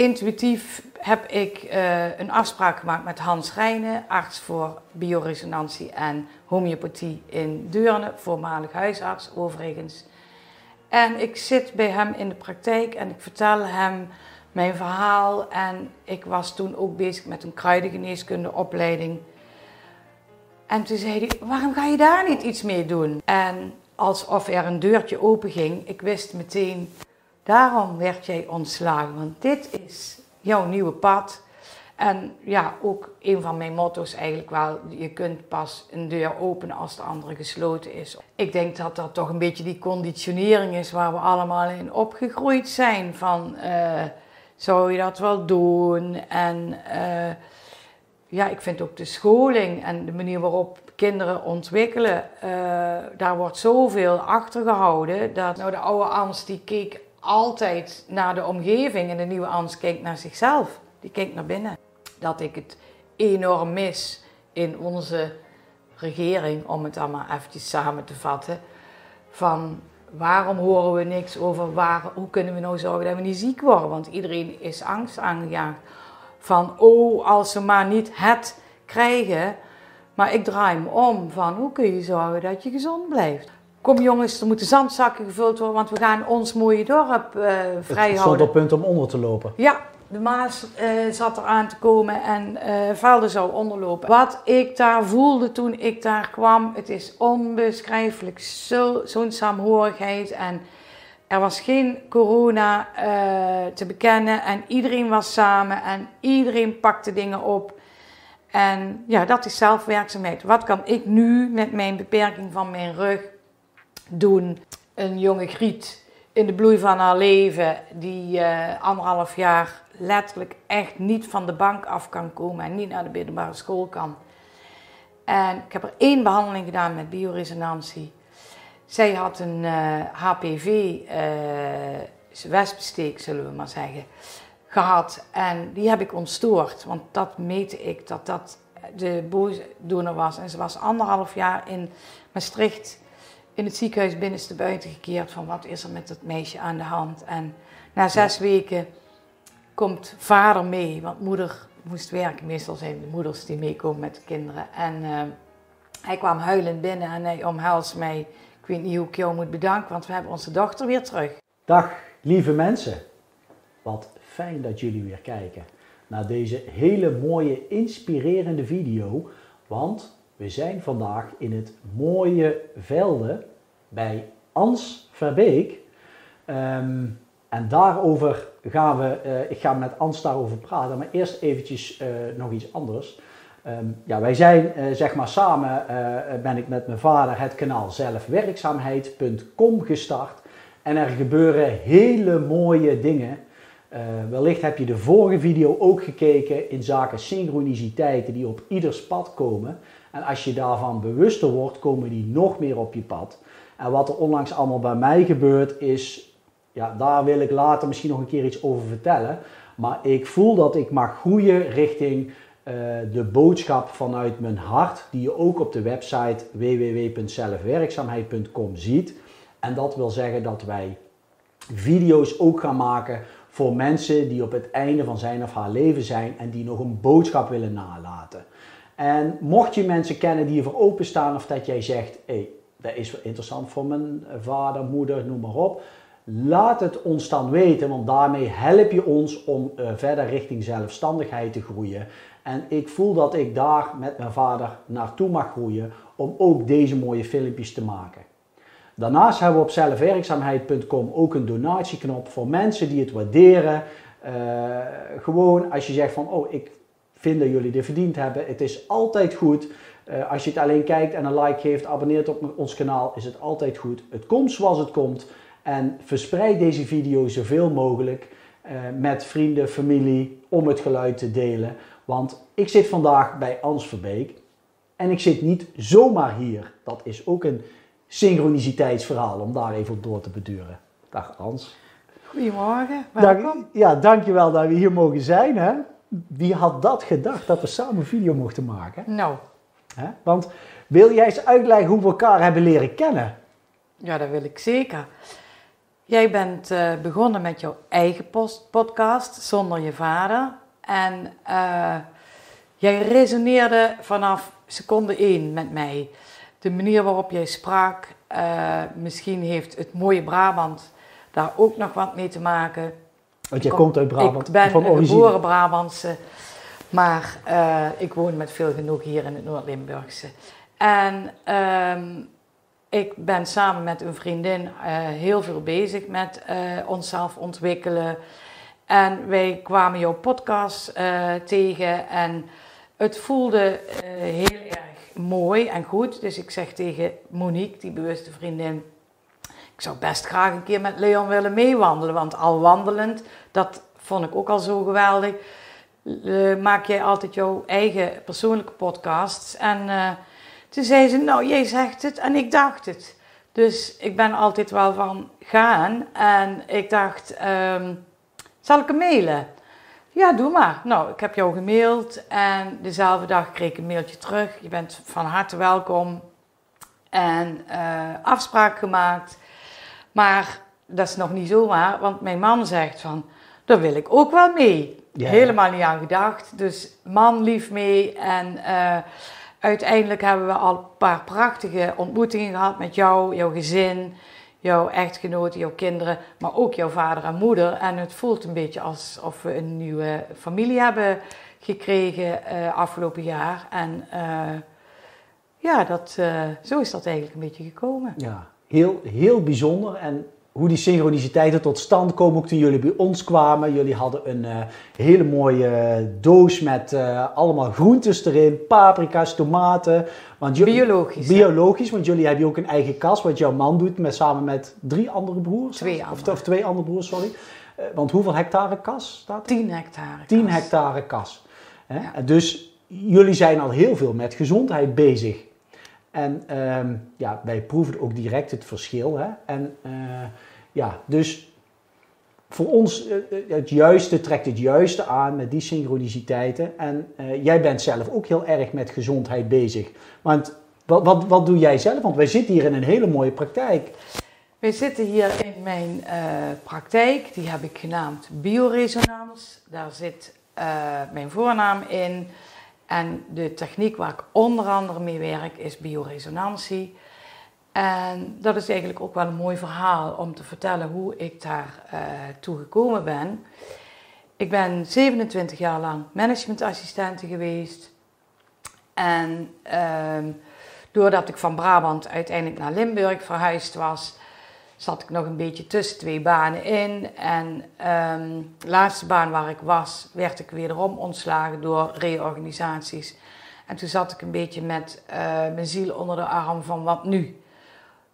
intuïtief heb ik eh, een afspraak gemaakt met Hans Rijnen, arts voor bioresonantie en homeopathie in Deurne, voormalig huisarts overigens. En ik zit bij hem in de praktijk en ik vertel hem mijn verhaal. En ik was toen ook bezig met een kruidengeneeskundeopleiding. En toen zei hij, waarom ga je daar niet iets mee doen? En alsof er een deurtje open ging, ik wist meteen, daarom werd jij ontslagen. Want dit is jouw nieuwe pad. En ja, ook een van mijn motto's eigenlijk wel, je kunt pas een deur openen als de andere gesloten is. Ik denk dat dat toch een beetje die conditionering is waar we allemaal in opgegroeid zijn. Van, uh, zou je dat wel doen? En uh, ja, ik vind ook de scholing en de manier waarop kinderen ontwikkelen, uh, daar wordt zoveel achter gehouden. Dat nou de oude Ans die keek altijd naar de omgeving en de nieuwe Ans kijkt naar zichzelf. Die kijkt naar binnen dat ik het enorm mis in onze regering, om het allemaal eventjes samen te vatten, van waarom horen we niks over waar, hoe kunnen we nou zorgen dat we niet ziek worden? Want iedereen is angst aangejaagd van, oh, als ze maar niet het krijgen. Maar ik draai me om van, hoe kun je zorgen dat je gezond blijft? Kom jongens, er moeten zandzakken gevuld worden, want we gaan ons mooie dorp uh, vrijhouden. Het stond op punt om onder te lopen. Ja, de Maas uh, zat eraan te komen en uh, Velden zou onderlopen. Wat ik daar voelde toen ik daar kwam, het is onbeschrijfelijk. Zo'n zo saamhorigheid en er was geen corona uh, te bekennen en iedereen was samen en iedereen pakte dingen op. En ja, dat is zelfwerkzaamheid. Wat kan ik nu met mijn beperking van mijn rug doen? Een jonge Griet in de bloei van haar leven, die anderhalf jaar letterlijk echt niet van de bank af kan komen en niet naar de middelbare school kan. En ik heb er één behandeling gedaan met bioresonantie. Zij had een HPV, uh, wespensteek zullen we maar zeggen, gehad. En die heb ik ontstoord, want dat meette ik dat dat de boosdoener was. En ze was anderhalf jaar in Maastricht in het ziekenhuis binnenste buiten gekeerd van wat is er met dat meisje aan de hand. En na zes weken komt vader mee, want moeder moest werken. Meestal zijn de moeders die meekomen met de kinderen. En uh, hij kwam huilend binnen en hij omhelst mij. Ik weet niet hoe ik jou moet bedanken, want we hebben onze dochter weer terug. Dag lieve mensen. Wat fijn dat jullie weer kijken naar deze hele mooie, inspirerende video. Want we zijn vandaag in het mooie velden bij Ans Verbeek. Um, en daarover gaan we, uh, ik ga met Ans daarover praten, maar eerst eventjes uh, nog iets anders. Um, ja, wij zijn, uh, zeg maar samen, ben ik met mijn vader het kanaal zelfwerkzaamheid.com gestart. En er gebeuren hele mooie dingen. wellicht heb je de vorige video ook gekeken in zaken synchroniciteiten die op ieders pad komen. En als je daarvan bewuster wordt, komen die nog meer op je pad. En wat er onlangs allemaal bij mij gebeurt, is ja, daar wil ik later misschien nog een keer iets over vertellen. Maar ik voel dat ik mag groeien richting uh, de boodschap vanuit mijn hart, die je ook op de website www.zelfwerkzaamheid.com ziet. En dat wil zeggen dat wij video's ook gaan maken voor mensen die op het einde van zijn of haar leven zijn en die nog een boodschap willen nalaten. En mocht je mensen kennen die ervoor openstaan of dat jij zegt, hey, dat is interessant voor mijn vader, moeder, noem maar op Laat het ons dan weten, want daarmee help je ons om uh, verder richting zelfstandigheid te groeien. En ik voel dat ik daar met mijn vader naartoe mag groeien om ook deze mooie filmpjes te maken. Daarnaast hebben we op zelfwerkzaamheid.com ook een donatieknop voor mensen die het waarderen. Uh, gewoon als je zegt van, oh, ik vind dat jullie dit verdiend hebben. Het is altijd goed. Uh, als je het alleen kijkt en een like geeft, abonneert op ons kanaal, is het altijd goed. Het komt zoals het komt. En verspreid deze video zoveel mogelijk uh, met vrienden, familie, om het geluid te delen. Want ik zit vandaag bij Ans Verbeek en ik zit niet zomaar hier. Dat is ook een synchroniciteitsverhaal om daar even op door te beduren. Dag Ans. Goedemorgen, welkom. Dank, ja, dankjewel dat we hier mogen zijn. Hè? Wie had dat gedacht dat we samen een video mochten maken? Nou. Hè? Want wil jij eens uitleggen hoe we elkaar hebben leren kennen? Ja, dat wil ik zeker. jij bent uh, begonnen met jouw eigen post podcast zonder je vader. En uh, jij resoneerde vanaf seconde één met mij. De manier waarop jij sprak, uh, misschien heeft het mooie Brabant daar ook nog wat mee te maken. Want jij komt uit Brabant, ik ben van origine. geboren Brabantse, maar uh, ik woon met veel genoeg hier in het Noord-Limburgse. En uh, ik ben samen met een vriendin uh, heel veel bezig met onszelf ontwikkelen. En wij kwamen jouw podcast tegen en het voelde heel erg mooi en goed. Dus ik zeg tegen Monique, die bewuste vriendin ik zou best graag een keer met Leon willen meewandelen. Want al wandelend, dat vond ik ook al zo geweldig. Uh, maak jij altijd jouw eigen persoonlijke podcasts. En uh, toen zei ze, nou jij zegt het en ik dacht het. Dus ik ben altijd wel van gaan. En ik dacht, um, zal ik hem mailen? Ja, doe maar. Nou, ik heb jou gemaild en dezelfde dag kreeg ik een mailtje terug. Je bent van harte welkom. En uh, afspraak gemaakt. Maar dat is nog niet zomaar, want mijn man zegt van, daar wil ik ook wel mee. Helemaal niet aan gedacht. Dus man lief mee. En uh, uiteindelijk hebben we al een paar prachtige ontmoetingen gehad met jou, jouw gezin, jouw echtgenoten, jouw kinderen, maar ook jouw vader en moeder. En het voelt een beetje alsof we een nieuwe familie hebben gekregen uh, afgelopen jaar. En uh, ja, dat, zo is dat eigenlijk een beetje gekomen. Ja, heel, heel bijzonder. En hoe die synchroniciteiten tot stand komen, ook toen jullie bij ons kwamen. Jullie hadden een uh, hele mooie doos met uh, allemaal groentes erin, paprika's, tomaten. Want biologisch. Biologisch, want jullie hebben ook een eigen kas, wat jouw man doet met, samen met drie andere broers. Twee andere. Of, of twee andere broers, sorry. Uh, want hoeveel hectare kas staat er? 10 hectare. 10 hectare kas. Hè? Ja. Dus jullie zijn al heel veel met gezondheid bezig. En ehm, ja, wij proeven ook direct het verschil. Hè? En uh, ja, dus voor ons uh, het juiste trekt het juiste aan met die synchroniciteiten. En jij bent zelf ook heel erg met gezondheid bezig. Want wat, wat, wat doe jij zelf? Want wij zitten hier in een hele mooie praktijk. Wij zitten hier in mijn praktijk, die heb ik genaamd Bioresonans. Daar zit mijn voornaam in. En de techniek waar ik onder andere mee werk is bioresonantie. En dat is eigenlijk ook wel een mooi verhaal om te vertellen hoe ik daar uh, toe gekomen ben. Ik ben 27 jaar lang managementassistente geweest. En uh, doordat ik van Brabant uiteindelijk naar Limburg verhuisd was, zat ik nog een beetje tussen twee banen in. En um, de laatste baan waar ik was, werd ik wederom ontslagen door reorganisaties. En toen zat ik een beetje met uh, mijn ziel onder de arm van wat nu.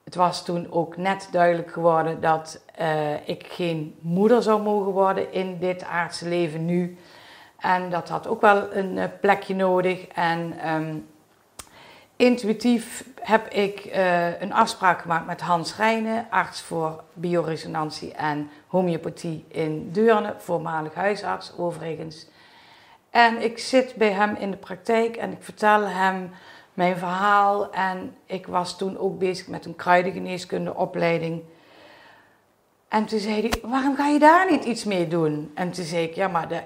Het was toen ook net duidelijk geworden dat uh, ik geen moeder zou mogen worden in dit aardse leven nu. En dat had ook wel een uh, plekje nodig. En um, Intuïtief heb ik uh, een afspraak gemaakt met Hans Rijnen, arts voor bioresonantie en homeopathie in Deurne, voormalig huisarts overigens. En ik zit bij hem in de praktijk en ik vertel hem mijn verhaal. En ik was toen ook bezig met een kruidengeneeskundeopleiding. En toen zei hij, waarom ga je daar niet iets mee doen? En toen zei ik, ja, maar de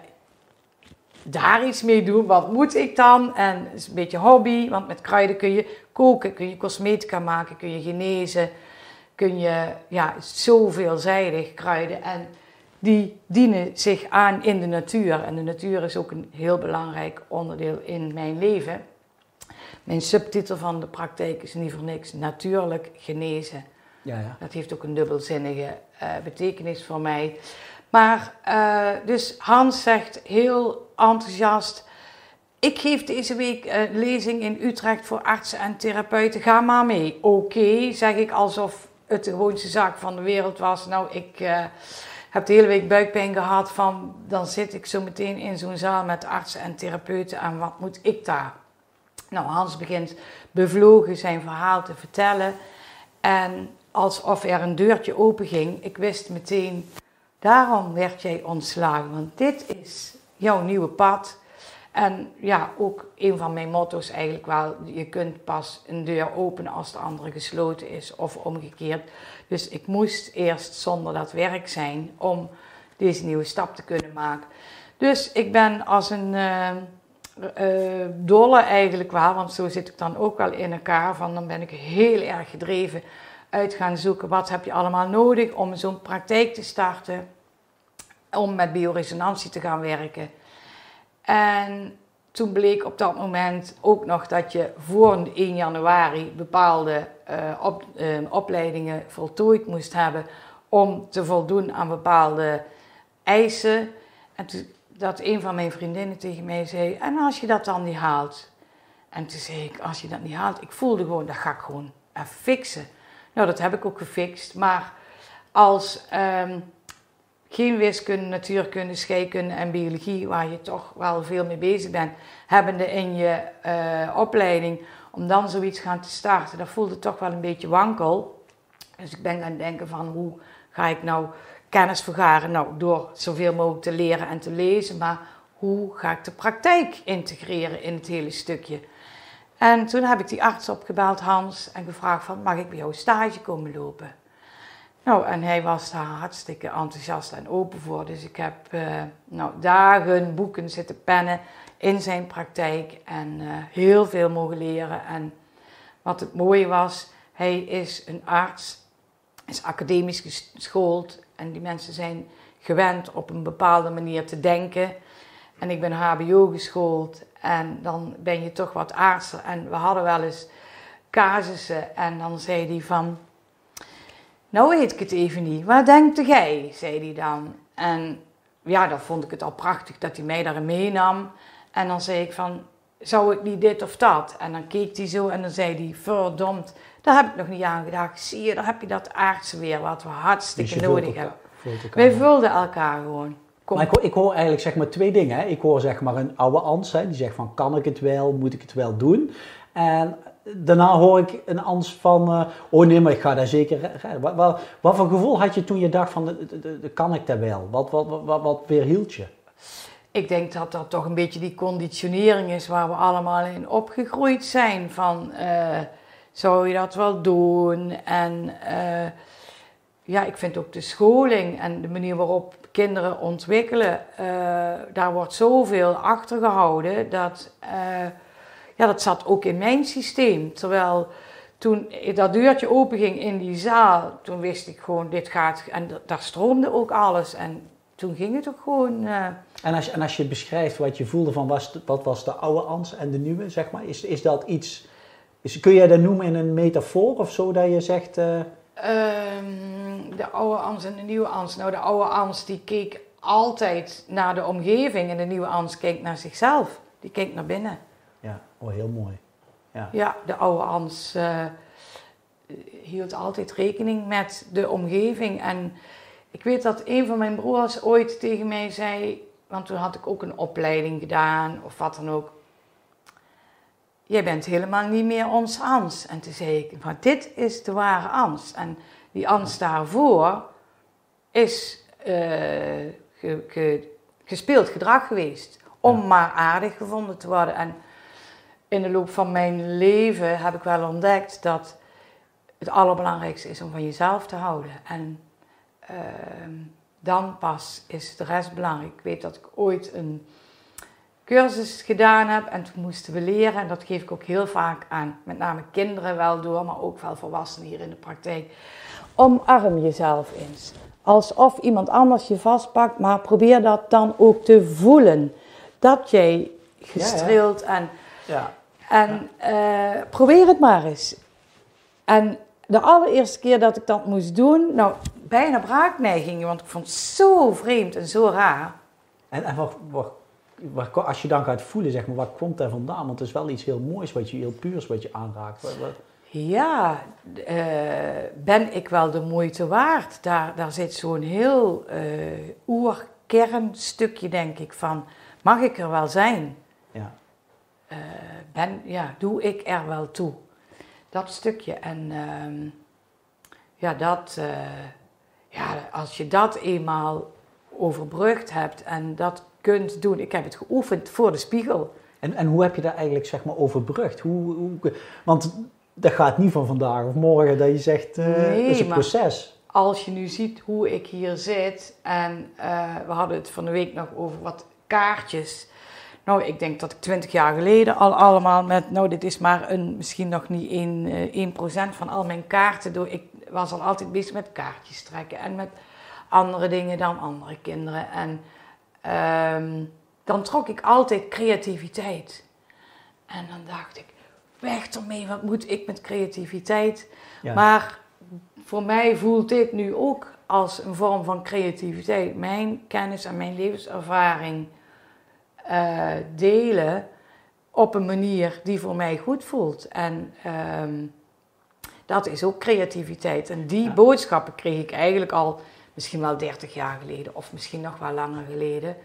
daar iets mee doen. Wat moet ik dan? En het is een beetje hobby, want met kruiden kun je koken, kun je cosmetica maken, kun je genezen, kun je ja, zo veelzijdig kruiden. En die dienen zich aan in de natuur. En de natuur is ook een heel belangrijk onderdeel in mijn leven. Mijn subtitel van de praktijk is niet voor niks natuurlijk genezen. Ja, ja. Dat heeft ook een dubbelzinnige uh, betekenis voor mij. Maar uh, dus Hans zegt heel enthousiast. Ik geef deze week een lezing in Utrecht voor artsen en therapeuten. Ga maar mee. Oké, zeg ik alsof het de gewoonste zaak van de wereld was. Nou, ik uh, heb de hele week buikpijn gehad van... dan zit ik zo meteen in zo'n zaal met artsen en therapeuten en wat moet ik daar? Nou, Hans begint bevlogen zijn verhaal te vertellen. En alsof er een deurtje open ging, ik wist meteen... Daarom werd jij ontslagen, want dit is jouw nieuwe pad. En ja, ook een van mijn motto's eigenlijk wel, je kunt pas een deur openen als de andere gesloten is of omgekeerd. Dus ik moest eerst zonder dat werk zijn om deze nieuwe stap te kunnen maken. Dus ik ben als een uh, uh, dolle eigenlijk wel, want zo zit ik dan ook wel in elkaar, van dan ben ik heel erg gedreven uit gaan zoeken wat heb je allemaal nodig om zo'n praktijk te starten, om met bioresonantie te gaan werken. En toen bleek op dat moment ook nog dat je voor 1 januari bepaalde uh, op, uh, opleidingen voltooid moest hebben om te voldoen aan bepaalde eisen. En toen, dat een van mijn vriendinnen tegen mij zei: En als je dat dan niet haalt? En toen zei ik: Als je dat niet haalt, ik voelde gewoon, dat ga ik gewoon even fixen. Nou, dat heb ik ook gefixt. Maar als um, geen wiskunde, natuurkunde, scheikunde en biologie, waar je toch wel veel mee bezig bent, hebbende in je uh, opleiding, om dan zoiets gaan te starten, dat voelde toch wel een beetje wankel. Dus ik ben gaan denken van hoe ga ik nou kennis vergaren? Nou, door zoveel mogelijk te leren en te lezen, maar hoe ga ik de praktijk integreren in het hele stukje? En toen heb ik die arts opgebeld, Hans, en gevraagd van, mag ik bij jou stage komen lopen? Nou, en hij was daar hartstikke enthousiast en open voor. Dus ik heb uh, nou, dagen boeken zitten pennen in zijn praktijk en uh, heel veel mogen leren. En wat het mooie was, hij is een arts, is academisch geschoold en die mensen zijn gewend op een bepaalde manier te denken. En ik ben HBO geschoold en dan ben je toch wat aardser. En we hadden wel eens casussen en dan zei hij van nou weet ik het even niet. Wat denkt jij? zei hij dan. En ja, dan vond ik het al prachtig dat hij mij daarin meenam. En dan zei ik van, zou ik niet dit of dat? En dan keek hij zo en dan zei hij, verdomd, daar heb ik nog niet aan gedacht. Zie je, daar heb je dat aardse weer, wat we hartstikke dus nodig hebben. Wij vulden elkaar gewoon. Kom. Maar ik hoor, ik hoor, eigenlijk zeg maar twee dingen. Hè. Ik hoor zeg maar een oude Ans, hè, die zegt van, kan ik het wel, moet ik het wel doen? En daarna hoor ik een ans van, uh, oh nee, maar ik ga daar zeker Wat, wat, wat, voor gevoel had je toen je dacht van, de, de, de, kan ik dat wel? Wat, wat, wat, weerhield je? Ik denk dat dat toch een beetje die conditionering is waar we allemaal in opgegroeid zijn. Van, uh, zou je dat wel doen? En uh, ja, ik vind ook de scholing en de manier waarop kinderen ontwikkelen, daar wordt zoveel achter gehouden dat ja, dat zat ook in mijn systeem. Terwijl toen dat deurtje openging in die zaal, toen wist ik gewoon, dit gaat. En daar stroomde ook alles. En toen ging het ook gewoon. Uh... En, als je, en als je beschrijft wat je voelde van was, wat was de oude Ans en de nieuwe, zeg maar, is, is dat iets. Is, kun jij dat noemen in een metafoor of zo dat je zegt. Uh... Um, de oude Ans en de nieuwe Ans. Nou, de oude Ans die keek altijd naar de omgeving en de nieuwe Ans keek naar zichzelf. Die keek naar binnen. Ja, oh, heel mooi. Ja, ja de oude Hans uh, hield altijd rekening met de omgeving. En ik weet dat een van mijn broers ooit tegen mij zei, want toen had ik ook een opleiding gedaan of wat dan ook. Jij bent helemaal niet meer ons Hans. En toen zei ik, maar dit is de ware Ans. En die Ans daarvoor is uh, ge, ge, gespeeld gedrag geweest. Om maar aardig gevonden te worden. En in de loop van mijn leven heb ik wel ontdekt dat het allerbelangrijkste is om van jezelf te houden. En uh, dan pas is de rest belangrijk. Ik weet dat ik ooit een cursus gedaan heb en toen moesten we leren. En dat geef ik ook heel vaak aan, met name kinderen wel door, maar ook wel volwassenen hier in de praktijk. Omarm jezelf eens. Alsof iemand anders je vastpakt, maar probeer dat dan ook te voelen. Dat jij gestreeld en ja. En uh, probeer het maar eens. En de allereerste keer dat ik dat moest doen, nou, bijna braakneigingen, want ik vond het zo vreemd en zo raar. En, en wat, wat, wat, als je dan gaat voelen, zeg maar, wat komt daar vandaan? Want het is wel iets heel moois, wat je, heel puurs wat je aanraakt. Wat... Ja, uh, ben ik wel de moeite waard? Daar, daar zit zo'n heel uh, oerkernstukje, denk ik, van, mag ik er wel zijn? Uh, ben, ja, doe ik er wel toe. Dat stukje. En uh, ja, dat, uh, ja, als je dat eenmaal overbrugd hebt en dat kunt doen. Ik heb het geoefend voor de spiegel. En, en hoe heb je daar eigenlijk zeg maar overbrugd? Hoe, hoe, want dat gaat niet van vandaag of morgen dat je zegt, uh, nee, het is een proces. Als je nu ziet hoe ik hier zit en uh, we hadden het van de week nog over wat kaartjes. Nou, ik denk dat ik twintig jaar geleden al allemaal met, nou dit is maar een, misschien nog niet 1%, 1 van al mijn kaarten. Door, ik was al altijd bezig met kaartjes trekken en met andere dingen dan andere kinderen. En um, dan trok ik altijd creativiteit. En dan dacht ik, weg ermee, wat moet ik met creativiteit? Maar voor mij voelt dit nu ook als een vorm van creativiteit. Mijn kennis en mijn levenservaring uh, delen op een manier die voor mij goed voelt. En um, dat is ook creativiteit. En die boodschappen kreeg ik eigenlijk al misschien wel 30 jaar geleden, of misschien nog wel langer geleden.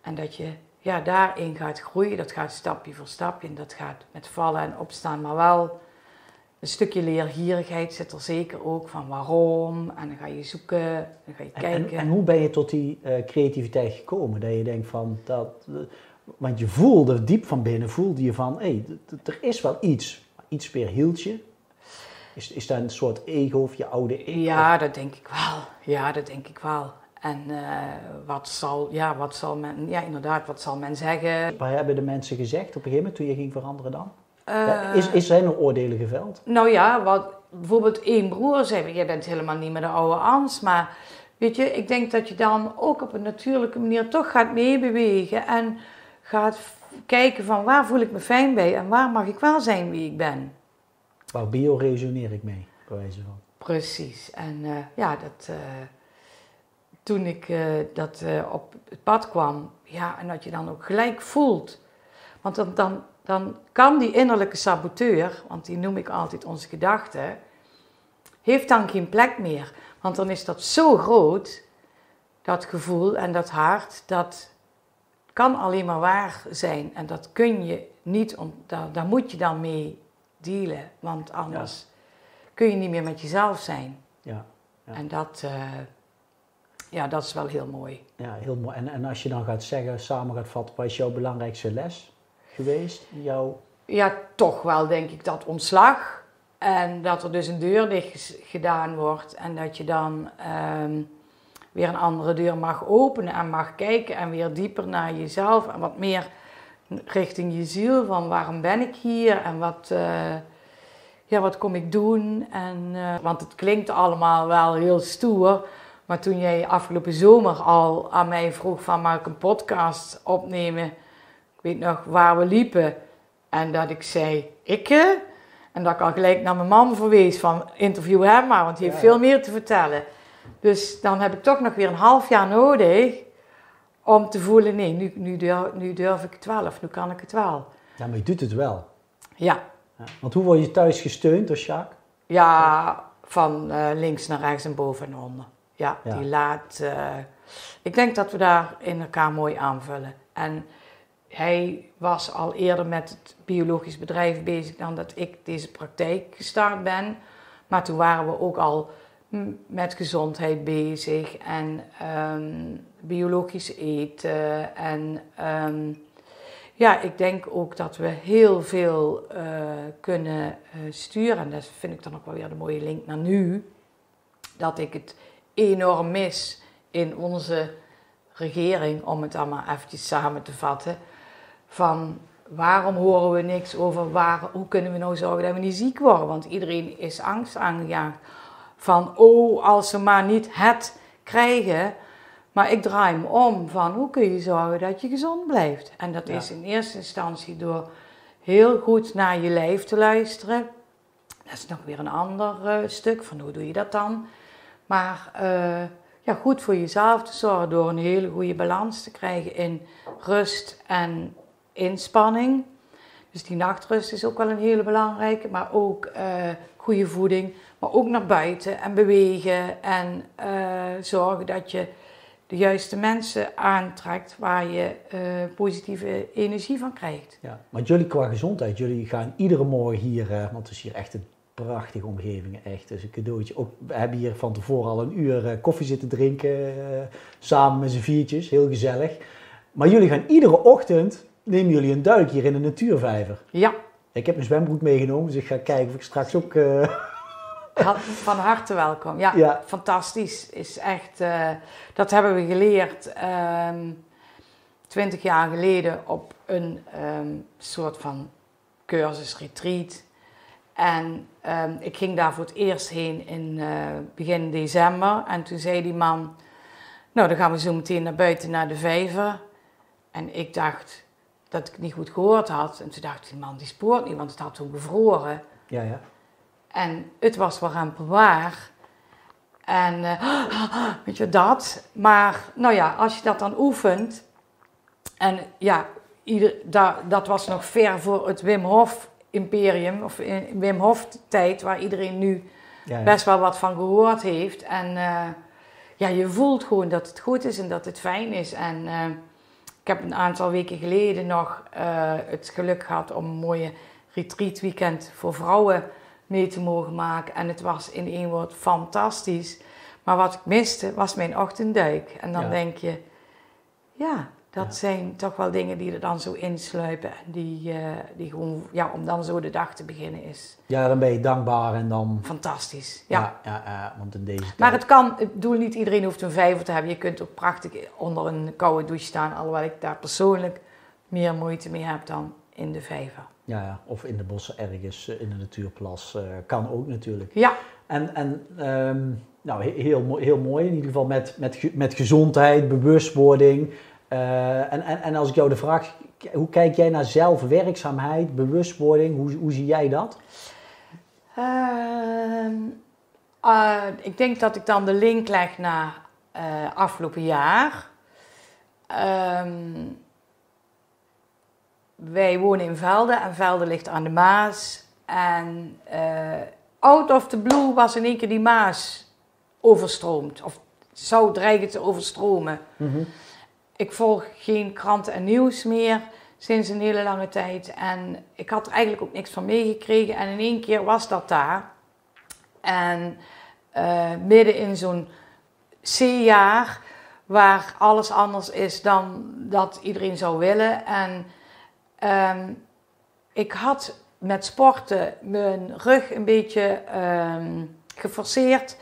En dat je ja, daarin gaat groeien, dat gaat stapje voor stapje en dat gaat met vallen en opstaan, maar wel een stukje leergierigheid zit er zeker ook van waarom. En dan ga je zoeken, dan ga je kijken. En, en, hoe ben je tot die uh, creativiteit gekomen? Dat je denkt van dat. Uh, want je voelde diep van binnen, voelde je van hé, hey, er is wel iets. Iets weer hield je. Is, is dat een soort ego of je oude ego? Ja, dat denk ik wel. Ja, dat denk ik wel. En uh, wat, zal, ja, wat zal men, ja inderdaad, wat zal men zeggen? Wat hebben de mensen gezegd op een gegeven moment toen je ging veranderen dan? Uh, is, is er een oordelen geveld? Nou ja, wat bijvoorbeeld één broer zei, jij bent helemaal niet meer de oude Ans, maar weet je, ik denk dat je dan ook op een natuurlijke manier toch gaat meebewegen en gaat kijken van waar voel ik me fijn bij en waar mag ik wel zijn wie ik ben. Waar bio resoneer ik mee, bij wijze van. Precies, en uh, ja, dat toen ik uh, dat op het pad kwam, ja, en dat je dan ook gelijk voelt. Want dan, dan, dan kan die innerlijke saboteur, want die noem ik altijd onze gedachten, heeft dan geen plek meer. Want dan is dat zo groot, dat gevoel en dat hart, dat kan alleen maar waar zijn. En dat kun je niet, om, daar, daar moet je dan mee dealen, want anders kun je niet meer met jezelf zijn. Ja. ja. En dat... Uh, ja, dat is wel heel mooi. Ja, heel mooi. En, en als je dan gaat zeggen, samen gaat vatten, wat is jouw belangrijkste les geweest? Jouw... Ja, toch wel denk ik dat ontslag. En dat er dus een deur dicht gedaan wordt. En dat je dan ehm, weer een andere deur mag openen en mag kijken. En weer dieper naar jezelf. En wat meer richting je ziel. Van waarom ben ik hier? En wat, uh, ja, wat kom ik doen? En, uh, want het klinkt allemaal wel heel stoer. Maar toen jij afgelopen zomer al aan mij vroeg van mag ik een podcast opnemen. Ik weet nog waar we liepen. En dat ik zei, ikke? En dat ik al gelijk naar mijn man verwees van interview hem maar, want hij heeft veel meer te vertellen. Dus dan heb ik toch nog weer een half jaar nodig om te voelen, nee, nu, nu, durf, nu durf ik het wel of nu kan ik het wel. Ja, maar je doet het wel. Ja. ja. Want hoe word je thuis gesteund door Sjaak? Ja, van uh, links naar rechts en boven en onder. Ja, die laat. Uh, ik denk dat we daar in elkaar mooi aanvullen. En hij was al eerder met het biologisch bedrijf bezig dan dat ik deze praktijk gestart ben. Maar toen waren we ook al met gezondheid bezig en um, biologisch eten. En um, ja, ik denk ook dat we heel veel uh, kunnen uh, sturen. En dat vind ik dan ook wel weer de mooie link naar nu. Dat ik het enorm mis in onze regering, om het allemaal eventjes samen te vatten. Van waarom horen we niks over waar, hoe kunnen we nou zorgen dat we niet ziek worden? Want iedereen is angst aangejaagd. Van oh, als ze maar niet het krijgen. Maar ik draai me om van hoe kun je zorgen dat je gezond blijft? En dat is in eerste instantie door heel goed naar je lijf te luisteren. Dat is nog weer een ander uh, stuk van hoe doe je dat dan? Maar uh, ja, goed voor jezelf te zorgen door een hele goede balans te krijgen in rust en inspanning. Dus die nachtrust is ook wel een hele belangrijke, maar ook uh, goede voeding, maar ook naar buiten en bewegen en uh, zorgen dat je de juiste mensen aantrekt waar je positieve energie van krijgt. Ja, maar jullie qua gezondheid, jullie gaan iedere morgen hier, want het is hier echt een prachtige omgeving, echt. Dus een cadeautje. Ook, we hebben hier van tevoren al een uur koffie zitten drinken, samen met z'n viertjes, heel gezellig. Maar jullie gaan iedere ochtend, nemen jullie een duik hier in de natuurvijver. Ja, Ik heb mijn zwembroek meegenomen, dus ik ga kijken of ik straks ook... eh, van harte welkom. Ja, Ja. fantastisch. Is echt, eh, dat hebben we geleerd ehm, twintig jaar geleden op een ehm, soort van cursus, retreat. En ehm, ik ging daar voor het eerst heen in eh, begin december. En toen zei die man, nou dan gaan we zo meteen naar buiten naar de vijver. En ik dacht dat ik niet goed gehoord had. En toen dacht ik, die man die spoort niet, want het had toen bevroren. ja, ja. En het was wel waar. En eh, weet je dat. Maar nou ja, als je dat dan oefent. En ja, ieder, da, dat was nog ver voor het Wim Hof imperium. Of in Wim Hof tijd. Waar iedereen nu ja, ja. best wel wat van gehoord heeft. En eh, ja, je voelt gewoon dat het goed is en dat het fijn is. En eh, ik heb een aantal weken geleden nog eh, het geluk gehad om een mooie retreat weekend voor vrouwen mee te mogen maken. En het was in één woord fantastisch. Maar wat ik miste was mijn ochtendduik. En dan Ja. denk je, ja, dat Ja. zijn toch wel dingen die er dan zo insluipen. En die, eh, die gewoon, ja, om dan zo de dag te beginnen is Ja, dan ben je dankbaar en dan... fantastisch. Ja. Ja, want in deze Maar het kan, ik bedoel niet iedereen hoeft een vijver te hebben. Je kunt ook prachtig onder een koude douche staan. Alhoewel ik daar persoonlijk meer moeite mee heb dan in de vijver. Ja, ja, of in de bossen ergens, eh, in de natuurplas, eh, kan ook natuurlijk. Ja, En, en ehm, nou, he- heel, heel mooi, in ieder geval met, met, met gezondheid, bewustwording. Eh, en, en, en als ik jou de vraag, hoe kijk jij naar zelfwerkzaamheid, bewustwording, hoe, hoe zie jij dat? Ehm, eh, ik denk dat ik dan de link leg naar eh, afgelopen jaar. Ehm, wij wonen in Velden en Velden ligt aan de Maas. En out of the blue was in één keer die Maas overstroomd. Of zou dreigen te overstromen. Ik volg geen kranten en nieuws meer sinds een hele lange tijd. En ik had er eigenlijk ook niks van meegekregen. En in één keer was dat daar. En eh, midden in zo'n C-jaar, waar alles anders is dan dat iedereen zou willen. En ehm, ik had met sporten mijn rug een beetje ehm, geforceerd.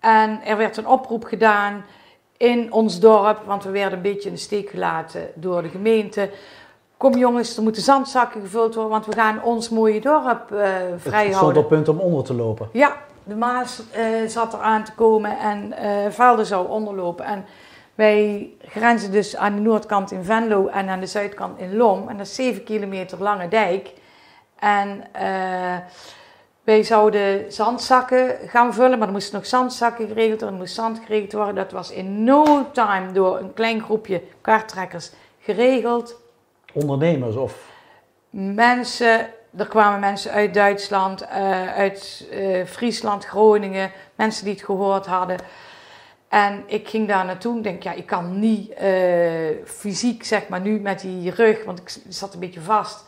En er werd een oproep gedaan in ons dorp, want we werden een beetje in de steek gelaten door de gemeente. Kom jongens, er moeten zandzakken gevuld worden, want we gaan ons mooie dorp eh Het stond op punt om onder te lopen. Ja, de Maas eh, zat er aan te komen en eh Velde zou onderlopen. En wij grenzen dus aan de noordkant in Venlo en aan de zuidkant in Lom. En dat is 7 kilometer lange dijk. En eh, wij zouden zandzakken gaan vullen, maar er moesten nog zandzakken geregeld worden, er moest zand geregeld worden. Dat was in no time door een klein groepje karttrekkers geregeld Ondernemers of... mensen, er kwamen mensen uit Duitsland, eh, uit eh, Friesland, Groningen, mensen die het gehoord hadden. En ik ging daar naartoe. Ik denk, ja, ik kan niet eh, fysiek, zeg maar, nu met die rug, want ik zat een beetje vast,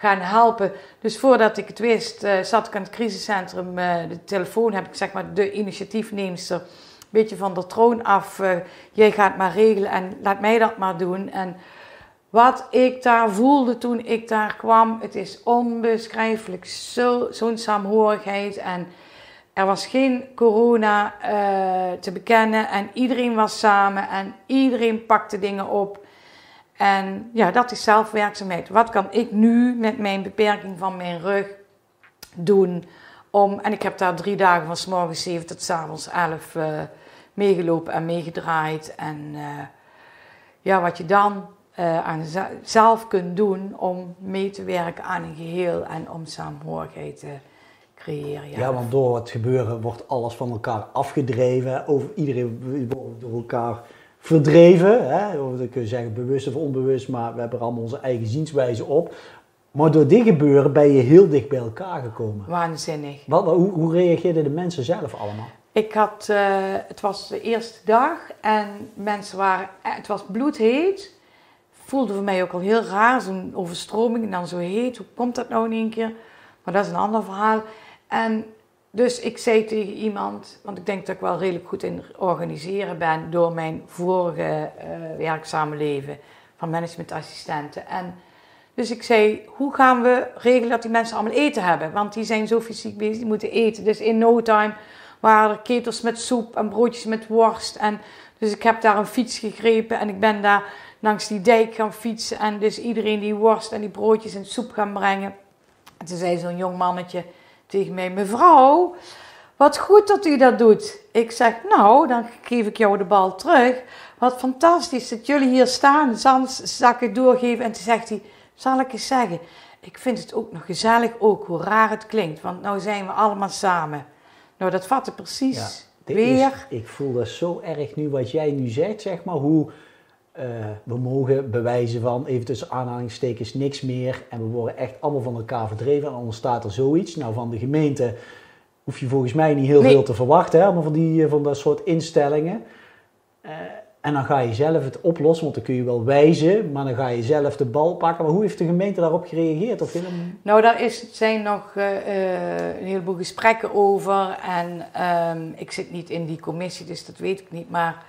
gaan helpen. Dus voordat ik het wist, eh, zat ik aan het crisiscentrum. eh, de telefoon heb ik, zeg maar, de initiatiefneemster een beetje van de troon af. eh, jij gaat maar regelen en laat mij dat maar doen. En wat ik daar voelde toen ik daar kwam, het is onbeschrijfelijk. Zo- Zo'n saamhorigheid en er was geen corona te bekennen en iedereen was samen en iedereen pakte dingen op. En ja, dat is zelfwerkzaamheid. Wat kan ik nu met mijn beperking van mijn rug doen om... En ik heb daar drie dagen van s morgens 7 tot s avonds 11 eh, meegelopen en meegedraaid. En eh, ja, wat je dan eh, aan ze- zelf kunt doen om mee te werken aan een geheel en om saamhorigheid te creëren. Ja, want door het gebeuren wordt alles van elkaar afgedreven. Over, iedereen wordt door elkaar verdreven. Hè? Of dat kun je zeggen bewust of onbewust, maar we hebben er allemaal onze eigen zienswijze op. Maar door dit gebeuren ben je heel dicht bij elkaar gekomen. Waanzinnig. Wat, hoe, hoe reageerden de mensen zelf allemaal? Ik had, eh, het was de eerste dag en mensen waren, eh, het was bloedheet. Voelde voor mij ook al heel raar, zo'n overstroming en dan zo heet. Hoe komt dat nou in één keer? Maar dat is een ander verhaal. En dus ik zei tegen iemand, want ik denk dat ik wel redelijk goed in organiseren ben door mijn vorige eh, werkzame leven. van managementassistenten. En dus ik zei, hoe gaan we regelen dat die mensen allemaal eten hebben? Want die zijn zo fysiek bezig, die moeten eten. Dus in no time waren er ketels met soep en broodjes met worst. En dus ik heb daar een fiets gegrepen en ik ben daar langs die dijk gaan fietsen. En dus iedereen die worst en die broodjes en soep gaan brengen. En toen zei zo'n jong mannetje tegen mij, mevrouw, wat goed dat u dat doet. Ik zeg, nou, dan geef ik jou de bal terug. Wat fantastisch dat jullie hier staan, zandzakken doorgeven. En toen zegt hij, zal ik eens zeggen, ik vind het ook nog gezellig, ook hoe raar het klinkt. Want nou zijn we allemaal samen. Nou, dat vatte precies weer. ik voel dat zo erg nu wat jij nu zegt, zeg maar, hoe uh, we mogen bewijzen van, even tussen aanhalingstekens, niks meer. En we worden echt allemaal van elkaar verdreven en dan staat er zoiets. Nou, van de gemeente hoef je volgens mij niet heel veel te verwachten, hè, maar van, die, eh, van dat soort instellingen. Uh, en dan ga je zelf het oplossen, want dan kun je wel wijzen, maar dan ga je zelf de bal pakken. Maar hoe heeft de gemeente daarop gereageerd? Of Nou, daar is, zijn nog uh, een heleboel gesprekken over. En um, ik zit niet in die commissie, dus dat weet ik niet. Maar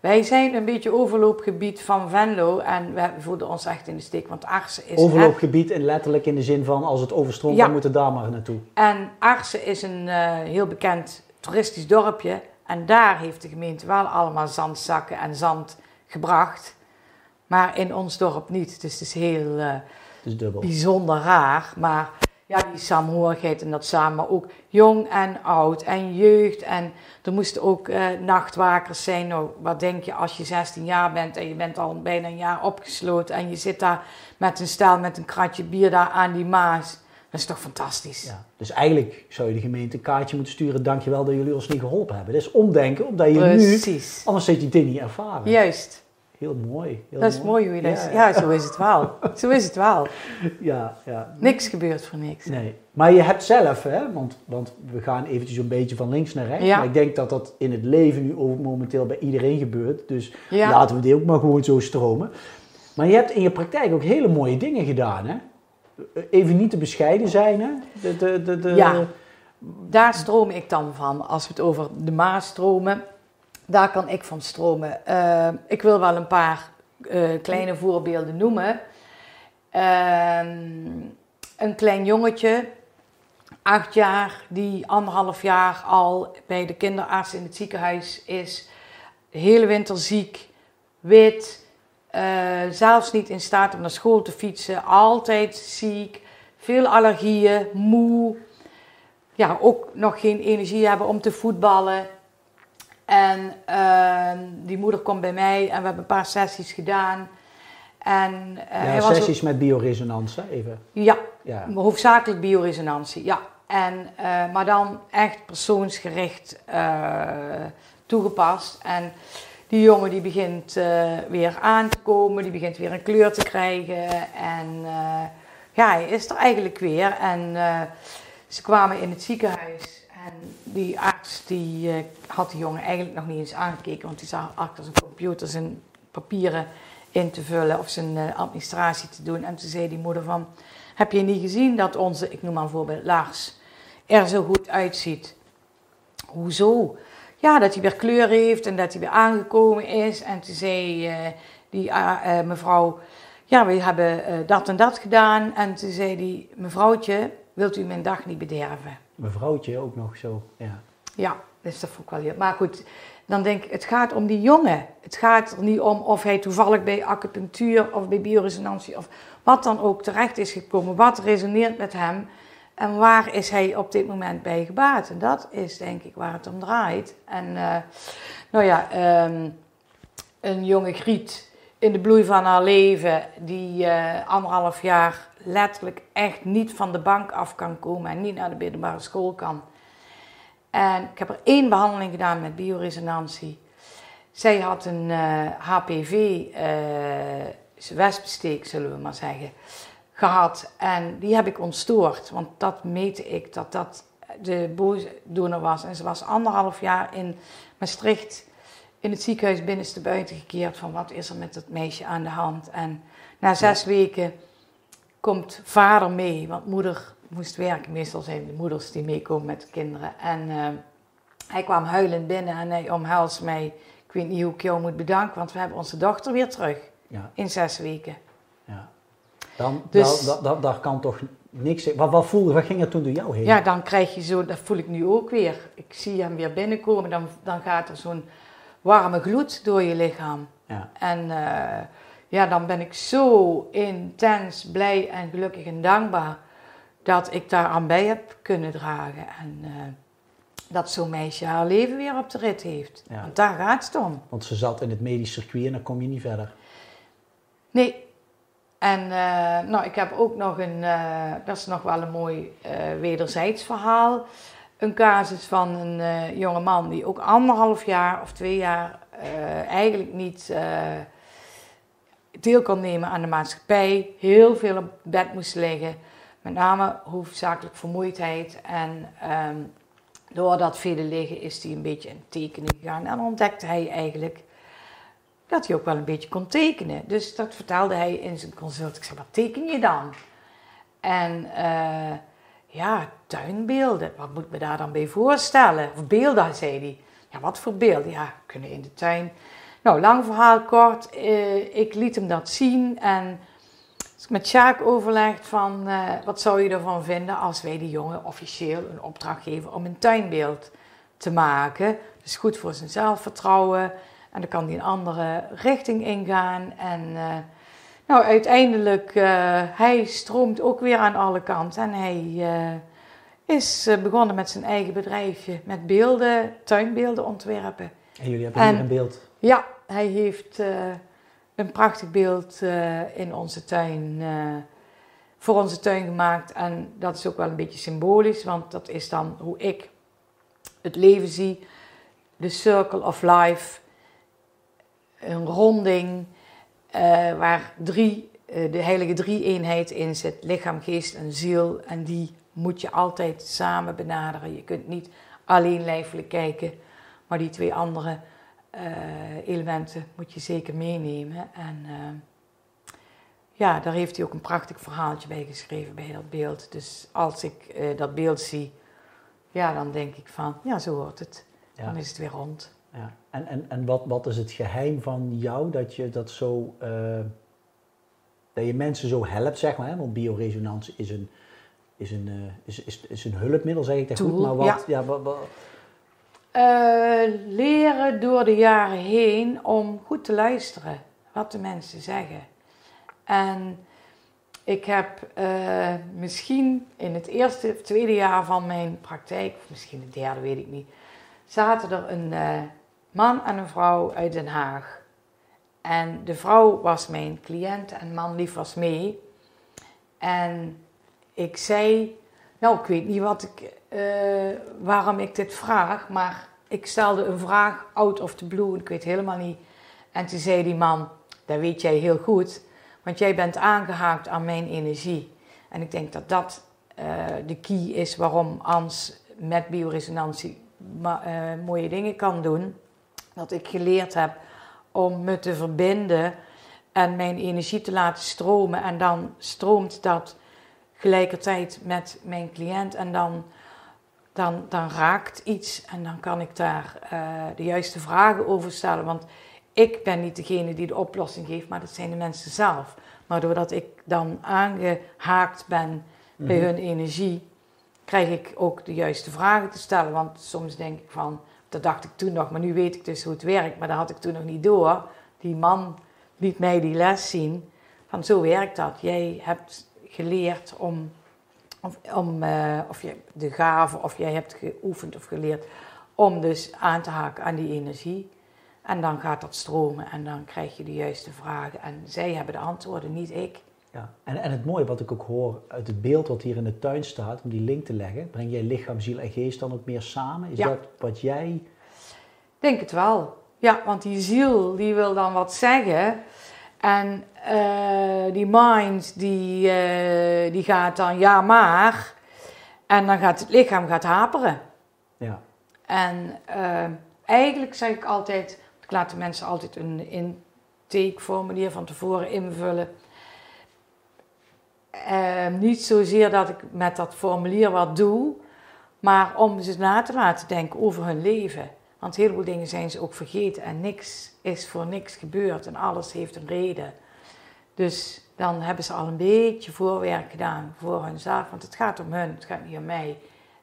wij zijn een beetje overloopgebied van Venlo en we voelden ons echt in de steek, want Arsen is... Overloopgebied en letterlijk in de zin van als het overstroomt, dan moeten daar maar naartoe. En Arsen is een uh, heel bekend toeristisch dorpje en daar heeft de gemeente wel allemaal zandzakken en zand gebracht. Maar in ons dorp niet. Dus het is heel uh, bijzonder raar. Maar ja, die saamhorigheid en dat samen, ook jong en oud en jeugd. En er moesten ook uh, nachtwakers zijn. Nou, wat denk je als je 16 jaar bent en je bent al bijna een jaar opgesloten en je zit daar met een stel met een kratje bier daar aan die Maas. Dat is toch fantastisch? Ja, dus eigenlijk zou je de gemeente een kaartje moeten sturen. Dankjewel dat jullie ons niet geholpen hebben. Dat is omdenken, omdat je Precies. nu... Anders zit je dit niet ervaren. Juist. Heel mooi. Heel dat is mooi hoe je dat... Ja, ja, zo is het wel. zo is het wel. Ja, ja. Niks gebeurt voor niks. Nee. Maar je hebt zelf, hè, want, want we gaan eventjes een beetje van links naar rechts. Ja. Maar ik denk dat dat in het leven nu momenteel bij iedereen gebeurt. Dus laten we dit ook maar gewoon zo stromen. Maar je hebt in je praktijk ook hele mooie dingen gedaan, hè? even niet te bescheiden zijn. Hè? De, de, de, de... Ja, daar stroom ik dan van. Als we het over de Maas stromen, daar kan ik van stromen. Uh, ik wil wel een paar uh, kleine voorbeelden noemen. Uh, een klein jongetje, acht jaar, die anderhalf jaar al bij de kinderarts in het ziekenhuis is. Hele winter ziek, wit, uh, zelfs niet in staat om naar school te fietsen. Altijd ziek. Veel allergieën. Moe. Ja, ook nog geen energie hebben om te voetballen. En uh, die moeder komt bij mij en we hebben een paar sessies gedaan. En, uh, ja, sessies ook... met bioresonantie, even. Ja, ja, hoofdzakelijk bioresonantie, ja. En, maar dan echt persoonsgericht toegepast. En die jongen die begint weer aan te komen, die begint weer een kleur te krijgen. En ja, hij is er eigenlijk weer. En ze kwamen in het ziekenhuis. En die arts die had die jongen eigenlijk nog niet eens aangekeken, want die zag achter zijn computer zijn papieren in te vullen of zijn administratie te doen. En toen zei die moeder van, heb je niet gezien dat onze, ik noem maar een voorbeeld, Lars, er zo goed uitziet? Hoezo? ja, dat hij weer kleur heeft en dat hij weer aangekomen is. En toen zei uh, die mevrouw, ja, we hebben dat en dat gedaan. En toen zei die mevrouwtje, wilt u mijn dag niet bederven? Mevrouwtje ook nog zo, ja. Ja, dus dat vond ik wel heel... Maar goed, dan denk ik, het gaat om die jongen. Het gaat er niet om of hij toevallig bij acupunctuur of bij bioresonantie of wat dan ook terecht is gekomen. Wat resoneert met hem. En waar is hij op dit moment bij gebaat? En dat is denk ik waar het om draait. En uh, nou ja, um, een jonge Griet in de bloei van haar leven, die uh, anderhalf jaar letterlijk echt niet van de bank af kan komen en niet naar de middelbare school kan. En ik heb er één behandeling gedaan met bioresonantie. Zij had een HPV, uh, wespensteek zullen we maar zeggen gehad. En die heb ik ontstoord. Want dat meette ik dat dat de boosdoener was. En ze was anderhalf jaar in Maastricht in het ziekenhuis binnenste buiten gekeerd. Van wat is er met dat meisje aan de hand. En na zes weken komt vader mee. Want moeder moest werken. Meestal zijn de moeders die meekomen met de kinderen. En uh, hij kwam huilend binnen en hij omhelst mij. Ik weet niet hoe ik jou moet bedanken, want we hebben onze dochter weer terug. Ja. In zes weken. Ja. Dan, Dus- dan kan toch niks... Wat, wat voelde, wat ging er toen door jou heen? Ja, dan krijg je zo, dat voel ik nu ook weer. Ik zie hem weer binnenkomen, dan, dan gaat er zo'n warme gloed door je lichaam. Ja. En eh, ja, dan ben ik zo intens blij en gelukkig en dankbaar dat ik daar aan bij heb kunnen dragen. En eh, dat zo'n meisje haar leven weer op de rit heeft. Ja. Want daar gaat het om. Want ze zat in het medisch circuit en dan kom je niet verder. Nee. En eh, nou, ik heb ook nog een, dat is nog wel een mooi wederzijds verhaal. Een casus van een eh, jonge man die ook anderhalf jaar of twee jaar eh, eigenlijk niet eh, deel kon nemen aan de maatschappij. Heel veel op bed moest liggen. Met name hoofdzakelijk vermoeidheid. En ehm, door dat vele liggen is hij een beetje in tekenen gegaan. En ontdekte hij eigenlijk dat hij ook wel een beetje kon tekenen. Dus dat vertelde hij in zijn consult. Ik zei, wat teken je dan? En ja, tuinbeelden. Wat moet me daar dan bij voorstellen? Of beelden, zei hij. Ja, wat voor beelden? Ja, kunnen in de tuin. Nou, lang verhaal kort. eh, ik liet hem dat zien en met Sjaak overlegd van eh, wat zou je ervan vinden als wij die jongen officieel een opdracht geven om een tuinbeeld te maken. Dus goed voor zijn zelfvertrouwen en dan kan hij een andere richting ingaan. En eh, nou, uiteindelijk, uh, hij stroomt ook weer aan alle kanten en hij uh, is uh, begonnen met zijn eigen bedrijfje, met beelden, tuinbeelden ontwerpen. En jullie hebben En- hier een beeld. Ja, hij heeft eh, een prachtig beeld eh, in onze tuin, eh, voor onze tuin gemaakt. En dat is ook wel een beetje symbolisch, want dat is dan hoe ik het leven zie. De circle of life, een ronding eh, waar drie, eh, de heilige drie-eenheid in zit. Lichaam, geest en ziel. En die moet je altijd samen benaderen. Je kunt niet alleen lijfelijk kijken, maar die twee andere eh, elementen moet je zeker meenemen. En ja, daar heeft hij ook een prachtig verhaaltje bij geschreven bij dat beeld. Dus als ik dat beeld zie, ja, dan denk ik van, ja, zo hoort het. Ja. Dan is het weer rond. Ja. En, en, en wat, wat is het geheim van jou dat je dat zo, eh, dat je mensen zo helpt, zeg maar, hè? want bioresonantie is een, is een, eh, is, is, is een hulpmiddel, zeg ik dat goed, maar wat, ja. ja, wat, wat- Eh, leren door de jaren heen om goed te luisteren wat de mensen zeggen. En ik heb misschien in het eerste of tweede jaar van mijn praktijk, of misschien het derde, weet ik niet, zaten er een man en een vrouw uit Den Haag. En de vrouw was mijn cliënt en man lief was mee. En ik zei, nou ik weet niet wat ik, eh, waarom ik dit vraag, maar ik stelde een vraag out of the blue ik weet helemaal niet. En toen zei die man, dat weet jij heel goed, want jij bent aangehaakt aan mijn energie. En ik denk dat dat eh, de key is waarom Ans met bioresonantie eh, mooie dingen kan doen. Dat ik geleerd heb om me te verbinden en mijn energie te laten stromen. En dan stroomt dat gelijkertijd met mijn cliënt en dan, dan, dan raakt iets en dan kan ik daar eh, de juiste vragen over stellen. Want ik ben niet degene die de oplossing geeft, maar dat zijn de mensen zelf. Maar doordat ik dan aangehaakt ben bij Mhm. hun energie, krijg ik ook de juiste vragen te stellen. Want soms denk ik van, dat dacht ik toen nog, maar nu weet ik dus hoe het werkt, maar dat had ik toen nog niet door. Die man liet mij die les zien, van zo werkt dat. Jij hebt geleerd om, of, om eh, of je de gave, of jij hebt geoefend of geleerd om dus aan te haken aan die energie. En dan gaat dat stromen en dan krijg je de juiste vragen. En zij hebben de antwoorden, niet ik. Ja. En, en het mooie wat ik ook hoor uit het beeld wat hier in de tuin staat, om die link te leggen, breng jij lichaam, ziel en geest dan ook meer samen? Is Ja. dat wat jij... Denk het wel. Ja, want die ziel die wil dan wat zeggen. En eh, die mind die, eh, die gaat dan ja maar. En dan gaat het lichaam gaat haperen. Ja, En eh, eigenlijk zeg ik altijd, ik laat de mensen altijd een intakeformulier van tevoren invullen. Eh, niet zozeer dat ik met dat formulier wat doe, maar om ze na te laten denken over hun leven. Want heel veel dingen zijn ze ook vergeten en niks is voor niks gebeurd en alles heeft een reden. Dus dan hebben ze al een beetje voorwerk gedaan voor hunzelf, want het gaat om hun, het gaat niet om mij.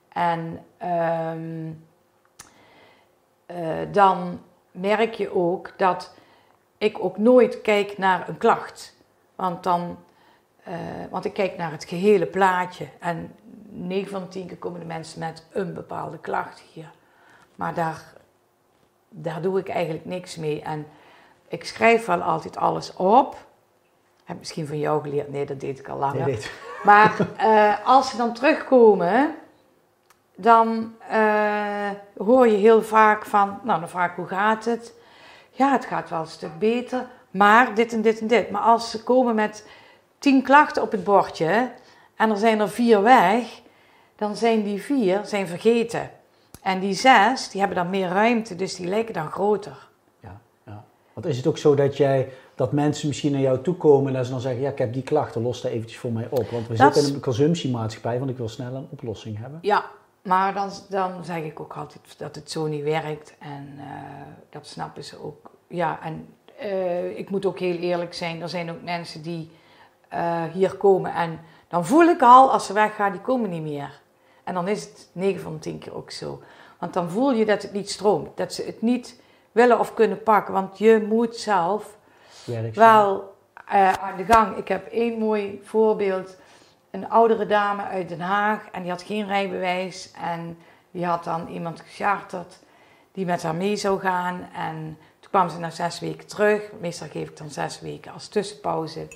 En ehm, eh, dan merk je ook dat ik ook nooit kijk naar een klacht. Want, dan, eh, want ik kijk naar het gehele plaatje. En 9 van de 10 keer komen de mensen met een bepaalde klacht hier. Maar daar, daar doe ik eigenlijk niks mee. En ik schrijf wel altijd alles op. Heb misschien van jou geleerd. Nee, dat deed ik al langer. Nee, Maar uh, als ze dan terugkomen, dan uh, hoor je heel vaak van, nou dan vraag ik hoe gaat het? Ja, het gaat wel een stuk beter, maar dit en dit en dit. Maar als ze komen met tien klachten op het bordje en er zijn er vier weg, dan zijn die vier zijn vergeten. En die zes, die hebben dan meer ruimte, dus die lijken dan groter. Ja, ja. Want is het ook zo dat jij dat mensen misschien naar jou toe komen en dat ze dan zeggen, ja, ik heb die klachten, los daar eventjes voor mij op. Want we Dat zitten in een consumptiemaatschappij, want ik wil snel een oplossing hebben. Ja, maar dan, dan zeg ik ook altijd dat het zo niet werkt. En eh, dat snappen ze ook. Ja, en eh, ik moet ook heel eerlijk zijn. Er zijn ook mensen die eh, hier komen en dan voel ik al, als ze weggaan, die komen niet meer. En dan is het 9 van de 10 keer ook zo. Want dan voel je dat het niet stroomt. Dat ze het niet willen of kunnen pakken. Want je moet zelf Werk wel eh, aan de gang. Ik heb één mooi voorbeeld. Een oudere dame uit Den Haag en die had geen rijbewijs. En die had dan iemand gecharterd die met haar mee zou gaan. En toen kwam ze na zes weken terug. Meestal geef ik dan zes weken als tussenpauze.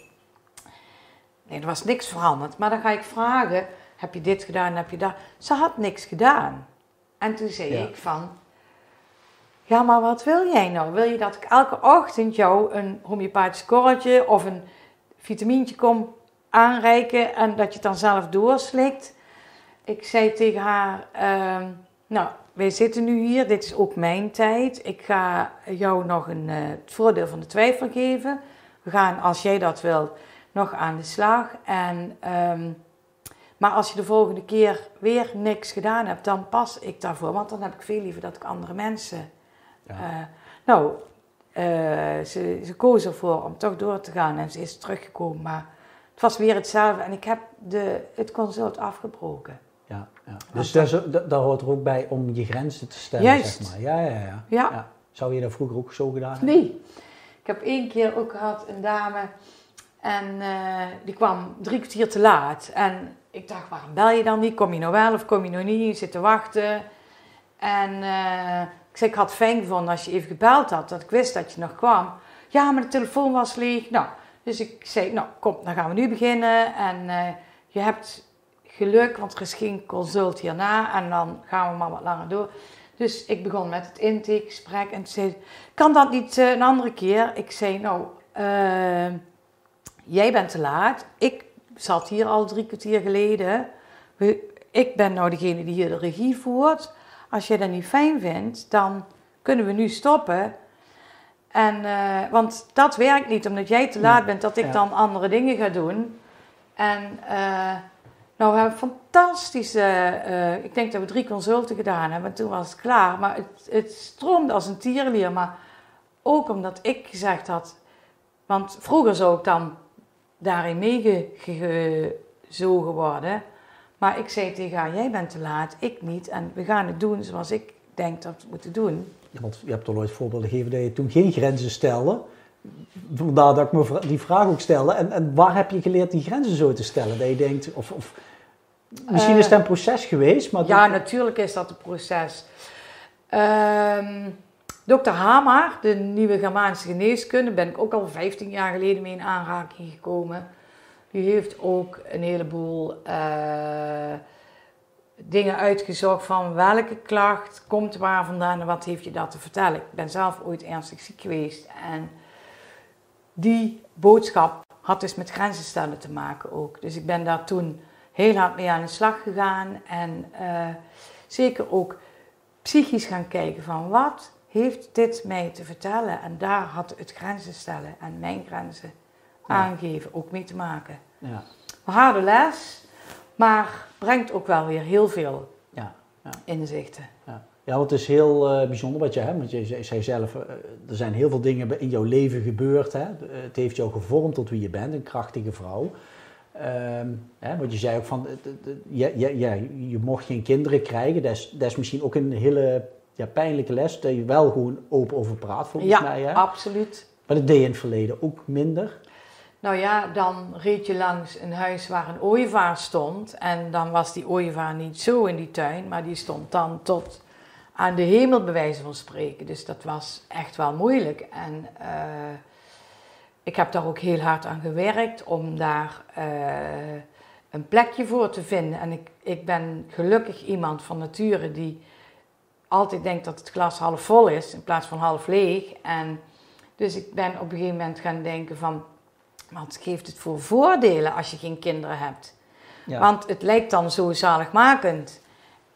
Nee, er was niks veranderd. Maar dan ga ik vragen, heb je dit gedaan, heb je dat? Ze had niks gedaan. En toen zei Ja. ik van, ja, maar wat wil jij nou? Wil je dat ik elke ochtend jou een homeopathisch korreltje of een vitamintje kom aanreiken en dat je het dan zelf doorslikt? Ik zei tegen haar, ehm, nou, wij zitten nu hier, dit is ook mijn tijd. Ik ga jou nog een, eh, het voordeel van de twijfel geven. We gaan, als jij dat wilt, nog aan de slag. En, ehm, maar als je de volgende keer weer niks gedaan hebt, dan pas ik daarvoor. Want dan heb ik veel liever dat ik andere mensen Ja. eh, nou, eh, ze, ze koos ervoor om toch door te gaan en ze is teruggekomen. Maar het was weer hetzelfde en ik heb de, het consult afgebroken. Ja, ja. Dus daar, zo- da- daar hoort er ook bij om je grenzen te stellen, Juist. zeg maar. Ja, ja, ja, Ja. Zou je dat vroeger ook zo gedaan hebben? Nee. Ik heb één keer ook gehad een dame en eh, die kwam drie kwartier te laat. En ik dacht, waarom bel je dan niet? Kom je nou wel of kom je nou niet? Je zit te wachten. En eh, ik zei, ik had het fijn gevonden als je even gebeld had, dat ik wist dat je nog kwam. Ja, maar de telefoon was leeg. Nou, dus ik zei, nou kom, dan gaan we nu beginnen. En eh, je hebt geluk, want er is geen consult hierna. En dan gaan we maar wat langer door. Dus ik begon met het intakegesprek en zei ze, kan dat niet een andere keer? Ik zei, nou, eh, jij bent te laat. Ik zat hier al drie kwartier geleden. Ik ben nou degene die hier de regie voert. Als jij dat niet fijn vindt, dan kunnen we nu stoppen. En, eh, want dat werkt niet, omdat jij te laat bent, dat ik Ja. dan andere dingen ga doen. En eh, nou, we hebben fantastische, eh, ik denk dat we drie consulten gedaan hebben. En toen was het klaar. Maar het, het stroomde als een tierlier. Maar ook omdat ik gezegd had, want vroeger zou ik dan daarin meegezogen worden. Maar ik zei tegen haar, jij bent te laat, ik niet. En we gaan het doen zoals ik denk dat we het moeten doen. Ja, want je hebt al ooit voorbeelden gegeven dat je toen geen grenzen stelde. Vandaar dat ik me die vraag ook stelde. En, en waar heb je geleerd die grenzen zo te stellen? Dat je denkt, of, of misschien Eh, is het een proces geweest, maar... Ja, natuurlijk is dat een proces. Ehm Dr. Hamar, de nieuwe Germaanse geneeskunde, ben ik ook al 15 jaar geleden mee in aanraking gekomen. Die heeft ook een heleboel eh, dingen uitgezocht van welke klacht komt waar vandaan en wat heeft je dat te vertellen. Ik ben zelf ooit ernstig ziek geweest en die boodschap had dus met grenzen stellen te maken ook. Dus ik ben daar toen heel hard mee aan de slag gegaan en eh, zeker ook psychisch gaan kijken van wat heeft dit mij te vertellen. En daar had het grenzen stellen en mijn grenzen Ja. aangeven ook mee te maken. Ja, Een harde les, maar brengt ook wel weer heel veel ja, ja. inzichten. Ja. Ja, want het is heel eh, bijzonder wat je hebt. Want je zei- zei zelf, eh, er zijn heel veel dingen in jouw leven gebeurd. Hè? Het heeft jou gevormd tot wie je bent, een krachtige vrouw. Ehm, hè, want je zei ook van, ja, ja, ja, je mocht geen kinderen krijgen. Dat is, dat is misschien ook een hele ja, pijnlijke les. Dat je wel gewoon open over praat, volgens ja, mij. Hè? absoluut. Maar dat deed je in het verleden ook minder. Nou ja, dan reed je langs een huis waar een ooievaar stond. En dan was die ooievaar niet zo in die tuin, maar die stond dan tot aan de hemel, bij wijze van spreken. Dus dat was echt wel moeilijk. En eh, ik heb daar ook heel hard aan gewerkt om daar eh, een plekje voor te vinden. En ik, ik ben gelukkig iemand van nature die altijd denkt dat het glas half vol is in plaats van half leeg. En dus ik ben op een gegeven moment gaan denken van, wat geeft het voor voordelen als je geen kinderen hebt? Ja. Want het lijkt dan zo zaligmakend.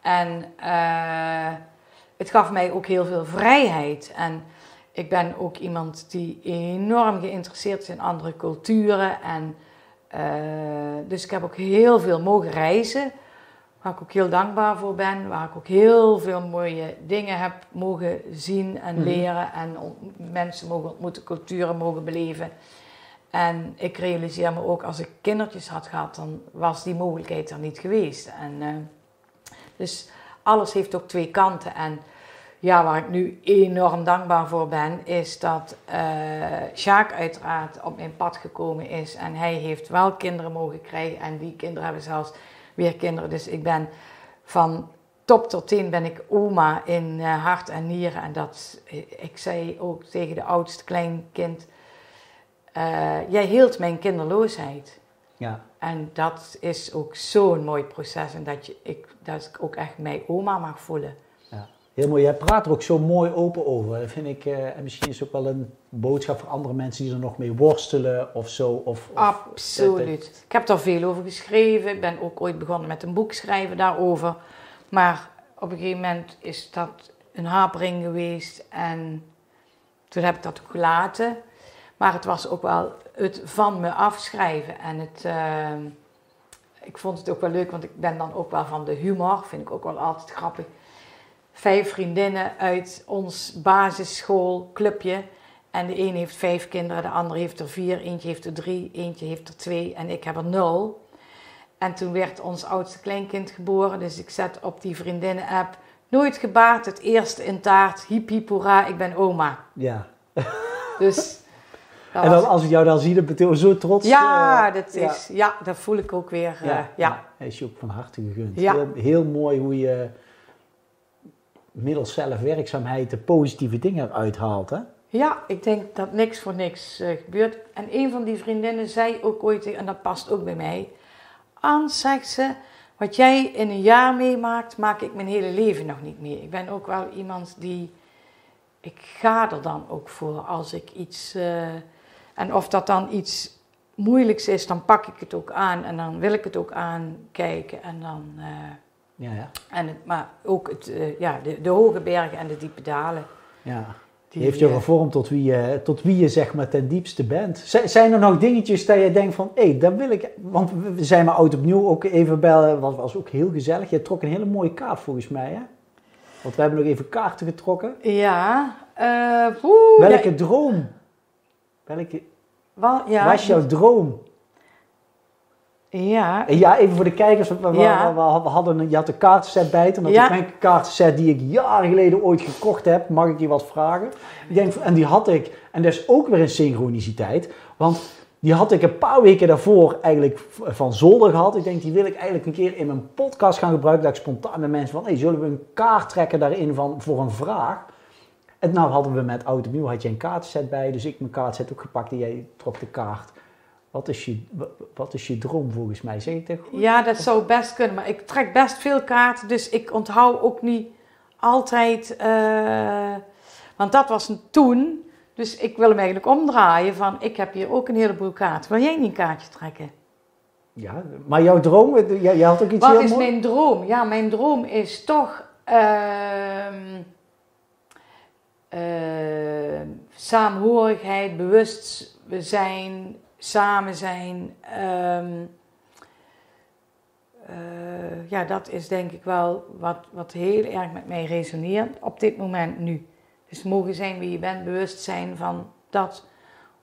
En eh, het gaf mij ook heel veel vrijheid. En ik ben ook iemand die enorm geïnteresseerd is in andere culturen. En, eh, dus ik heb ook heel veel mogen reizen. Waar ik ook heel dankbaar voor ben. Waar ik ook heel veel mooie dingen heb mogen zien en Mhm. leren. En mensen mogen ontmoeten, culturen mogen beleven. En ik realiseer me ook, als ik kindertjes had gehad, dan was die mogelijkheid er niet geweest. En, eh, dus alles heeft ook twee kanten. En ja, waar ik nu enorm dankbaar voor ben, is dat Sjaak uiteraard op mijn pad gekomen is. En hij heeft wel kinderen mogen krijgen. En die kinderen hebben zelfs weer kinderen. Dus ik ben van top tot teen ben ik oma in eh, hart en nieren. En dat, ik zei ook tegen de oudste kleinkind, eh, jij hield mijn kinderloosheid. Ja. En dat is ook zo'n mooi proces. En dat, je, ik, dat ik ook echt mij oma mag voelen. Heel mooi. Jij praat er ook zo mooi open over. Dat vind ik, eh, en misschien is het ook wel een boodschap voor andere mensen die er nog mee worstelen of zo. Of, of Absoluut. Ik heb daar veel over geschreven. Ik ben ook ooit begonnen met een boek schrijven daarover. Maar op een gegeven moment is dat een hapering geweest. En toen heb ik dat ook gelaten. Maar het was ook wel het van me afschrijven. En het, eh, ik vond het ook wel leuk, want ik ben dan ook wel van de humor. Vind ik ook wel altijd grappig. Vijf vriendinnen uit ons basisschoolclubje. En de een heeft vijf kinderen, de ander heeft er vier, eentje heeft er drie, eentje heeft er twee en ik heb er nul. En toen werd ons oudste kleinkind geboren, dus ik zet op die vriendinnen-app nooit gebaard, het eerste in taart, hiep hiep hoera, ik ben oma. Ja. Dus En dan, als ik jou dan zie, dan ben ik zo trots. ja, eh, dat is, ja. dat voel ik ook weer. eh, ja. ja. Hij is je ook van harte gegund. Ja. Heel, heel mooi hoe je middels zelfwerkzaamheid de positieve dingen eruit haalt. Hè? Ja, ik denk dat niks voor niks eh, gebeurt. En een van die vriendinnen zei ook ooit, en dat past ook bij mij. Ans, zegt ze, wat jij in een jaar meemaakt, maak ik mijn hele leven nog niet mee. Ik ben ook wel iemand die, ik ga er dan ook voor als ik iets, eh, en of dat dan iets moeilijks is, dan pak ik het ook aan en dan wil ik het ook aankijken. En dan, eh, Ja, ja. en het, maar ook het, eh, ja, de, de hoge bergen en de diepe dalen. ja. Die heeft je eh, gevormd tot wie je, tot wie je zeg maar ten diepste bent. Z- zijn er nog dingetjes dat je denkt van, hé, dat wil ik... Want we- zijn maar oud opnieuw ook even bellen. Dat was ook heel gezellig. Je trok een hele mooie kaart volgens mij, hè? Want we hebben nog even kaarten getrokken. Ja, oeh, Welke droom? Welke wel, ja, was jouw droom? Ja, En ja, even voor de kijkers. We, we- Ja. we- we hadden een, je had een kaartenset bij. Toen had Ja. ik mijn kaartenset die ik jaren geleden ooit gekocht heb. Mag ik je wat vragen? Ik denk, en die had ik. En dat is ook weer een synchroniciteit. Want die had ik een paar weken daarvoor eigenlijk van zolder gehad. Ik denk, die wil ik eigenlijk een keer in mijn podcast gaan gebruiken. Dat ik spontaan met mensen van, hey, zullen we een kaart trekken daarin van, voor een vraag? En nou hadden we met Oud Opnieuw, had je een kaartenset bij. Dus ik mijn kaartenset ook gepakt en jij trok de kaart. Wat is je, wa- wat is je droom volgens mij? Zeg ik dat goed? ja, dat zou best kunnen. Maar ik trek best veel kaarten, dus ik onthoud ook niet altijd... eh, want dat was een toen. Dus ik wil hem eigenlijk omdraaien van... Ik heb hier ook een heleboel kaarten. Wil jij niet een kaartje trekken? Ja, maar jouw droom, eh, jij, jij had ook iets Wat heel is mijn droom? Ja, mijn droom is toch... ehm, ehm, saamhorigheid, bewustzijn, samen zijn... ehm, eh, ja, dat is denk ik wel wat, wat heel erg met mij resoneert op dit moment nu. Dus mogen zijn wie je bent, bewust zijn van dat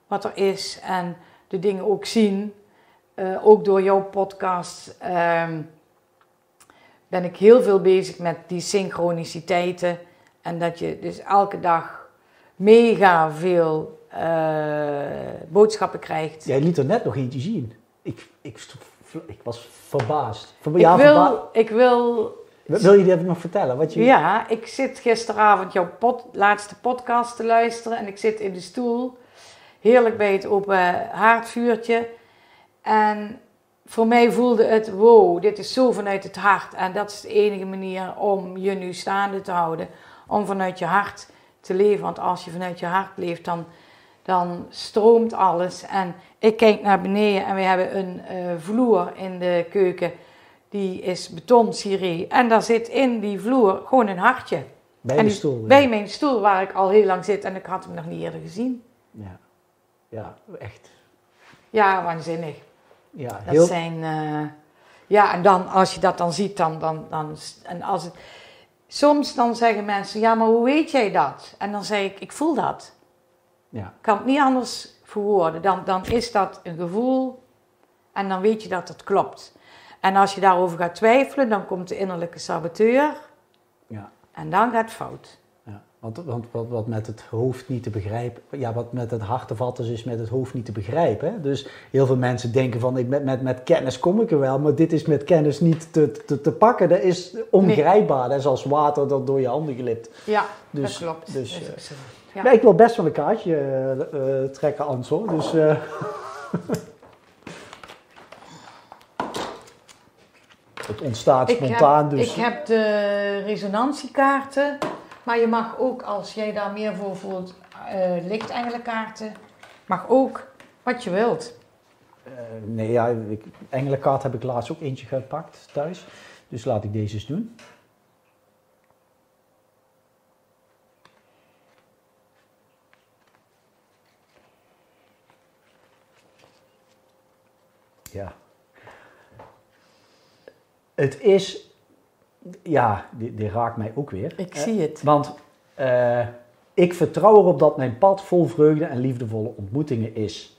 wat er is en de dingen ook zien. Eh, ook door jouw podcast ehm, ben ik heel veel bezig met die synchroniciteiten. En dat je dus elke dag mega veel boodschappen krijgt. Jij liet er net nog eentje zien. Ik, ik, ik was verbaasd. Ver, ja, ik, wil, verba ik wil... Wil je even nog vertellen? Wat je... Ja, ik zit gisteravond jouw pod, laatste podcast te luisteren en ik zit in de stoel, heerlijk bij het open haardvuurtje. En voor mij voelde het, wow, dit is zo vanuit het hart. En dat is de enige manier om je nu staande te houden. Om vanuit je hart te leven. Want als je vanuit je hart leeft, dan, dan stroomt alles. En ik kijk naar beneden en we hebben een uh, vloer in de keuken. Die is beton ciré. En daar zit in die vloer gewoon een hartje. Bij de stoel? Bij mijn stoel waar ik al heel lang zit en ik had hem nog niet eerder gezien. Ja, ja echt. Ja, waanzinnig. Ja, heel... Dat zijn... Uh, ja, en dan als je dat dan ziet, dan... dan, dan en als het, soms dan zeggen mensen, ja, maar hoe weet jij dat? En dan zeg ik, ik voel dat. Ja. Ik kan het niet anders verwoorden. Dan, dan is dat een gevoel en dan weet je dat het klopt. En als je daarover gaat twijfelen, dan komt de innerlijke saboteur ja. en dan gaat het fout. Want, want wat, wat met het hoofd niet te begrijpen, ja, wat met het hart te vatten is, is met het hoofd niet te begrijpen. Hè? Dus heel veel mensen denken van, ik, met, met, met kennis kom ik er wel, maar dit is met kennis niet te, te, te pakken. Dat is ongrijpbaar, dat is als water dat door je handen glipt. Ja, dus, dat klopt. Dus, dus ja. ik wil best wel een kaartje uh, trekken, Ansel. Dus, uh... het ontstaat spontaan. Ik heb, dus. ik heb de resonantiekaarten. Maar je mag ook, als jij daar meer voor voelt, uh, lichtengelenkaarten. Mag ook wat je wilt. nee, ja, ik, engelenkaart heb ik laatst ook eentje gepakt thuis. Dus laat ik deze eens doen. ja. Het is, ja, die, die raakt mij ook weer. Ik zie het. Want uh, ik vertrouw erop dat mijn pad vol vreugde en liefdevolle ontmoetingen is.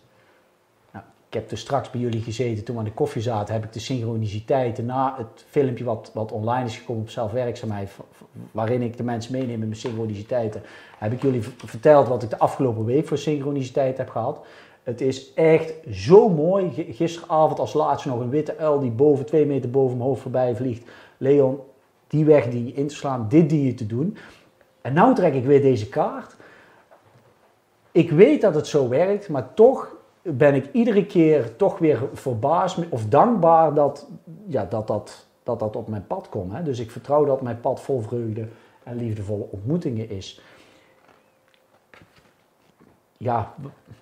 Nou, ik heb er straks bij jullie gezeten, toen we aan de koffie zaten, heb ik de synchroniciteiten na het filmpje wat, wat online is gekomen op zelfwerkzaamheid, waarin ik de mensen meeneem in mijn synchroniciteiten, heb ik jullie verteld wat ik de afgelopen week voor synchroniciteit heb gehad. Het is echt zo mooi. Gisteravond als laatste nog een witte uil die boven, twee meter boven mijn hoofd voorbij vliegt. Leon, die weg die in te slaan, dit die je te doen. En nu trek ik weer deze kaart. Ik weet dat het zo werkt, maar toch ben ik iedere keer toch weer verbaasd of dankbaar dat ja, dat, dat, dat, dat op mijn pad komt. Hè. Dus ik vertrouw dat mijn pad vol vreugde en liefdevolle ontmoetingen is ja,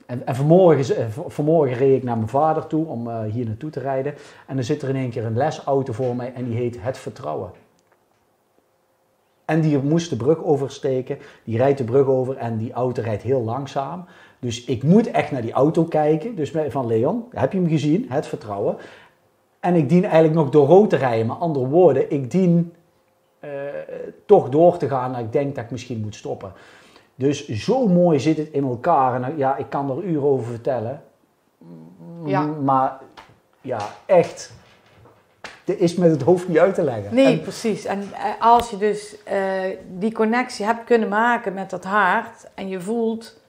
en, en vanmorgen, eh, vanmorgen reed ik naar mijn vader toe om uh, hier naartoe te rijden. En dan zit er in één keer een lesauto voor mij en die heet Het Vertrouwen. En die moest de brug oversteken. Die rijdt de brug over en die auto rijdt heel langzaam. Dus ik moet echt naar die auto kijken. Dus van Leon, heb je hem gezien? Het Vertrouwen. En ik dien eigenlijk nog door rood te rijden. Met andere woorden, ik dien uh, toch door te gaan. Ik denk dat ik misschien moet stoppen. Dus zo mooi zit het in elkaar. En nou, ja, ik kan er uren over vertellen. Ja. Maar ja, echt. Is met het hoofd niet uit te leggen. Nee, precies. En eh, als je dus uh, die connectie hebt kunnen maken met dat hart en je voelt,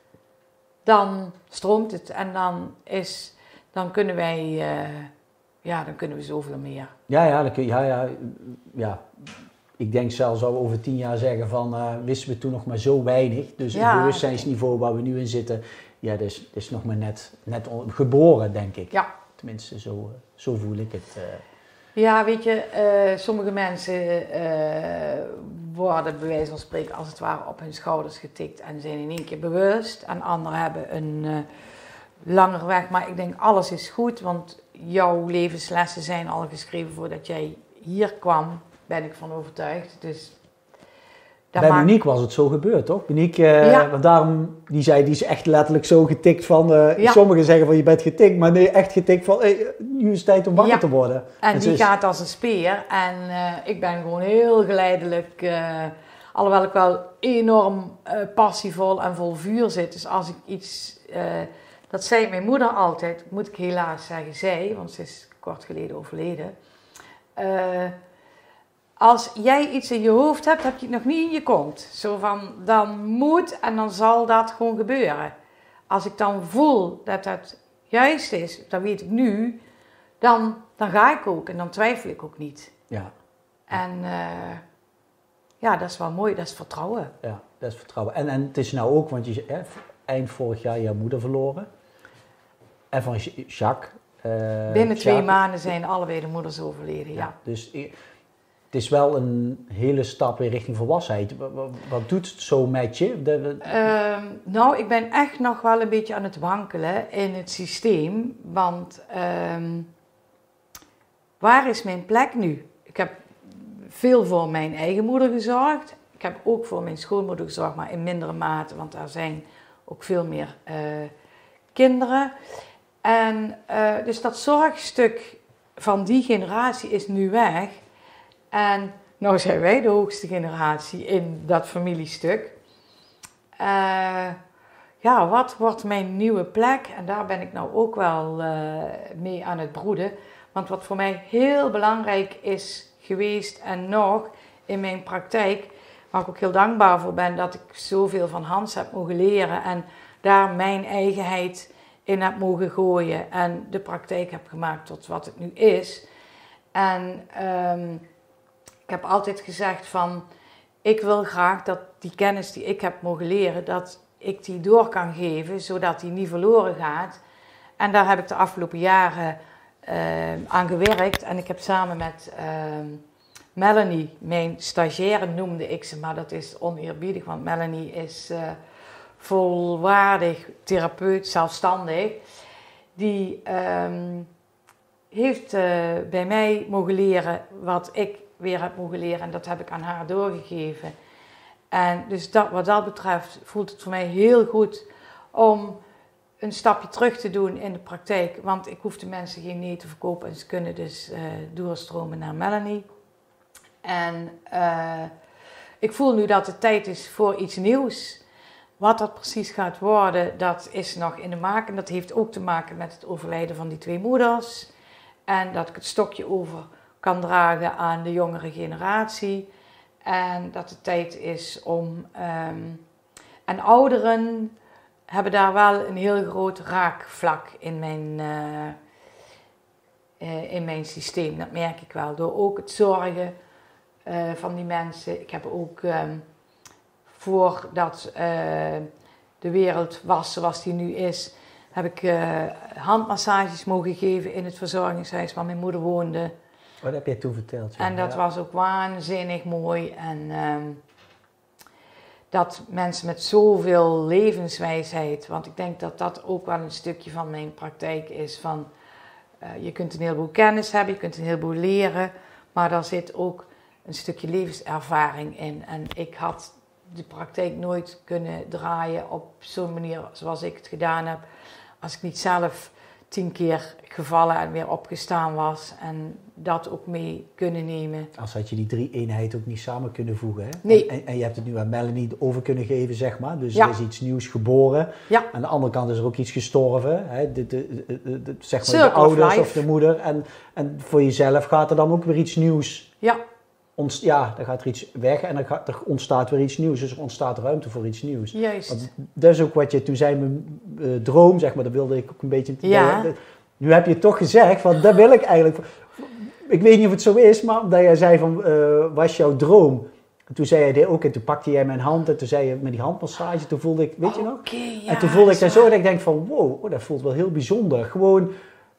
dan stroomt het en dan is, dan kunnen wij, uh, ja, dan kunnen we zoveel meer. Ja, ja, dan kun, ja, ja, ja ik denk zelfs al over tien jaar zeggen van uh, wisten we toen nog maar zo weinig. Dus het bewustzijnsniveau waar we nu in zitten, ja, dat is, is nog maar net, net geboren, denk ik. Ja. Tenminste, zo, eh, zo voel ik het. Ja, weet je, sommige mensen worden bij wijze van spreken als het ware op hun schouders getikt en zijn in één keer bewust. En anderen hebben een langer weg. Maar ik denk alles is goed, want jouw levenslessen zijn al geschreven voordat jij hier kwam ben ik van overtuigd. Dus dat Bij maakt- Monique was het zo gebeurd, toch? Monique, eh, Ja. want daarom, die zei, die is echt letterlijk zo getikt van... eh, Ja. Sommigen zeggen van, je bent getikt, maar nee, echt getikt van... Hey, nu is het tijd om wakker Ja. te worden. En die is- gaat als een speer. En eh, ik ben gewoon heel geleidelijk. alhoewel ik wel enorm passievol en vol vuur zit. Dus als ik iets. dat zei mijn moeder altijd, moet ik helaas zeggen, zij, want ze is kort geleden overleden. Eh, als jij iets in je hoofd hebt, heb je het nog niet in je kont. Zo van, dan moet en dan zal dat gewoon gebeuren. Als ik dan voel dat het juist is, dan weet ik nu, dan, dan ga ik ook en dan twijfel ik ook niet. Ja, En eh, ja, dat is wel mooi, dat is vertrouwen. ja, dat is vertrouwen. En, en het is nou ook, want je eh, eind vorig jaar je moeder verloren. En van Ja- Jacques. eh, Binnen twee maanden zijn allebei de moeders overleden, ja. Dus i- het is wel een hele stap in richting volwassenheid. Wat, doet het zo met je? Ehm, nou, ik ben echt nog wel een beetje aan het wankelen in het systeem. Want ehm, waar is mijn plek nu? Ik heb veel voor mijn eigen moeder gezorgd. Ik heb ook voor mijn schoonmoeder gezorgd, maar in mindere mate, want daar zijn ook veel meer eh, kinderen. En eh, dus dat zorgstuk van die generatie is nu weg. En nou zijn wij de hoogste generatie in dat familiestuk. Eh, ja, wat wordt mijn nieuwe plek? En daar ben ik nou ook wel eh, mee aan het broeden. Want wat voor mij heel belangrijk is geweest en nog in mijn praktijk, waar ik ook heel dankbaar voor ben dat ik zoveel van Hans heb mogen leren en daar mijn eigenheid in heb mogen gooien en de praktijk heb gemaakt tot wat het nu is. En ehm, ik heb altijd gezegd van, ik wil graag dat die kennis die ik heb mogen leren, dat ik die door kan geven, zodat die niet verloren gaat. En daar heb ik de afgelopen jaren eh, aan gewerkt. En ik heb samen met ehm, Melanie, mijn stagiaire noemde ik ze, maar dat is oneerbiedig, want Melanie is eh, volwaardig therapeut, zelfstandig. Die ehm, heeft eh, bij mij mogen leren wat ik weer heb mogen leren en dat heb ik aan haar doorgegeven. En dus dat, wat dat betreft voelt het voor mij heel goed om een stapje terug te doen in de praktijk. Want ik hoef de mensen geen nee te verkopen en ze kunnen dus eh, doorstromen naar Melanie. En eh, ik voel nu dat het tijd is voor iets nieuws. Wat dat precies gaat worden, dat is nog in de maak. En dat heeft ook te maken met het overlijden van die twee moeders. En dat ik het stokje over kan dragen aan de jongere generatie. En dat het tijd is om. ehm, en ouderen hebben daar wel een heel groot raakvlak in mijn, eh, eh, in mijn systeem. Dat merk ik wel. Door ook het zorgen eh, van die mensen. Ik heb ook ehm, voordat de wereld was zoals die nu is, heb ik handmassages mogen geven in het verzorgingshuis waar mijn moeder woonde. Wat heb jij toen verteld? ja? En dat Ja. was ook waanzinnig mooi. En ehm, dat mensen met zoveel levenswijsheid, want ik denk dat dat ook wel een stukje van mijn praktijk is. Van, eh, je kunt een heleboel kennis hebben, je kunt een heleboel leren, maar daar zit ook een stukje levenservaring in. En ik had de praktijk nooit kunnen draaien op zo'n manier zoals ik het gedaan heb, als ik niet zelf tien keer gevallen en weer opgestaan was en dat ook mee kunnen nemen. Als had je die drie eenheid ook niet samen kunnen voegen. Hè? Nee. En, en je hebt het nu aan Melanie over kunnen geven, zeg maar. Dus Ja. er is iets nieuws geboren. Ja. Aan de andere kant is er ook iets gestorven. Hè? De, de, de, de- de- zeg maar de Circle ouders of de moeder. En, en voor jezelf gaat er dan ook weer iets nieuws. Ja, Ontst ja, dan gaat er iets weg en dan gaat, er ontstaat weer iets nieuws. Dus er ontstaat ruimte voor iets nieuws. juist. Want dat is ook wat je toen zei, mijn eh, droom, zeg maar, dat wilde ik ook een beetje. Ja. nu heb je toch gezegd, van dat wil ik eigenlijk. Ik weet niet of het zo is, maar omdat jij zei van, eh, was jouw droom? En toen zei jij dit ook en toen pakte jij mijn hand en toen zei je met die handmassage, toen voelde ik, weet je nog? Ja, en toen voelde ik dat zo dat ik denk van, wow, oh, dat voelt wel heel bijzonder. Gewoon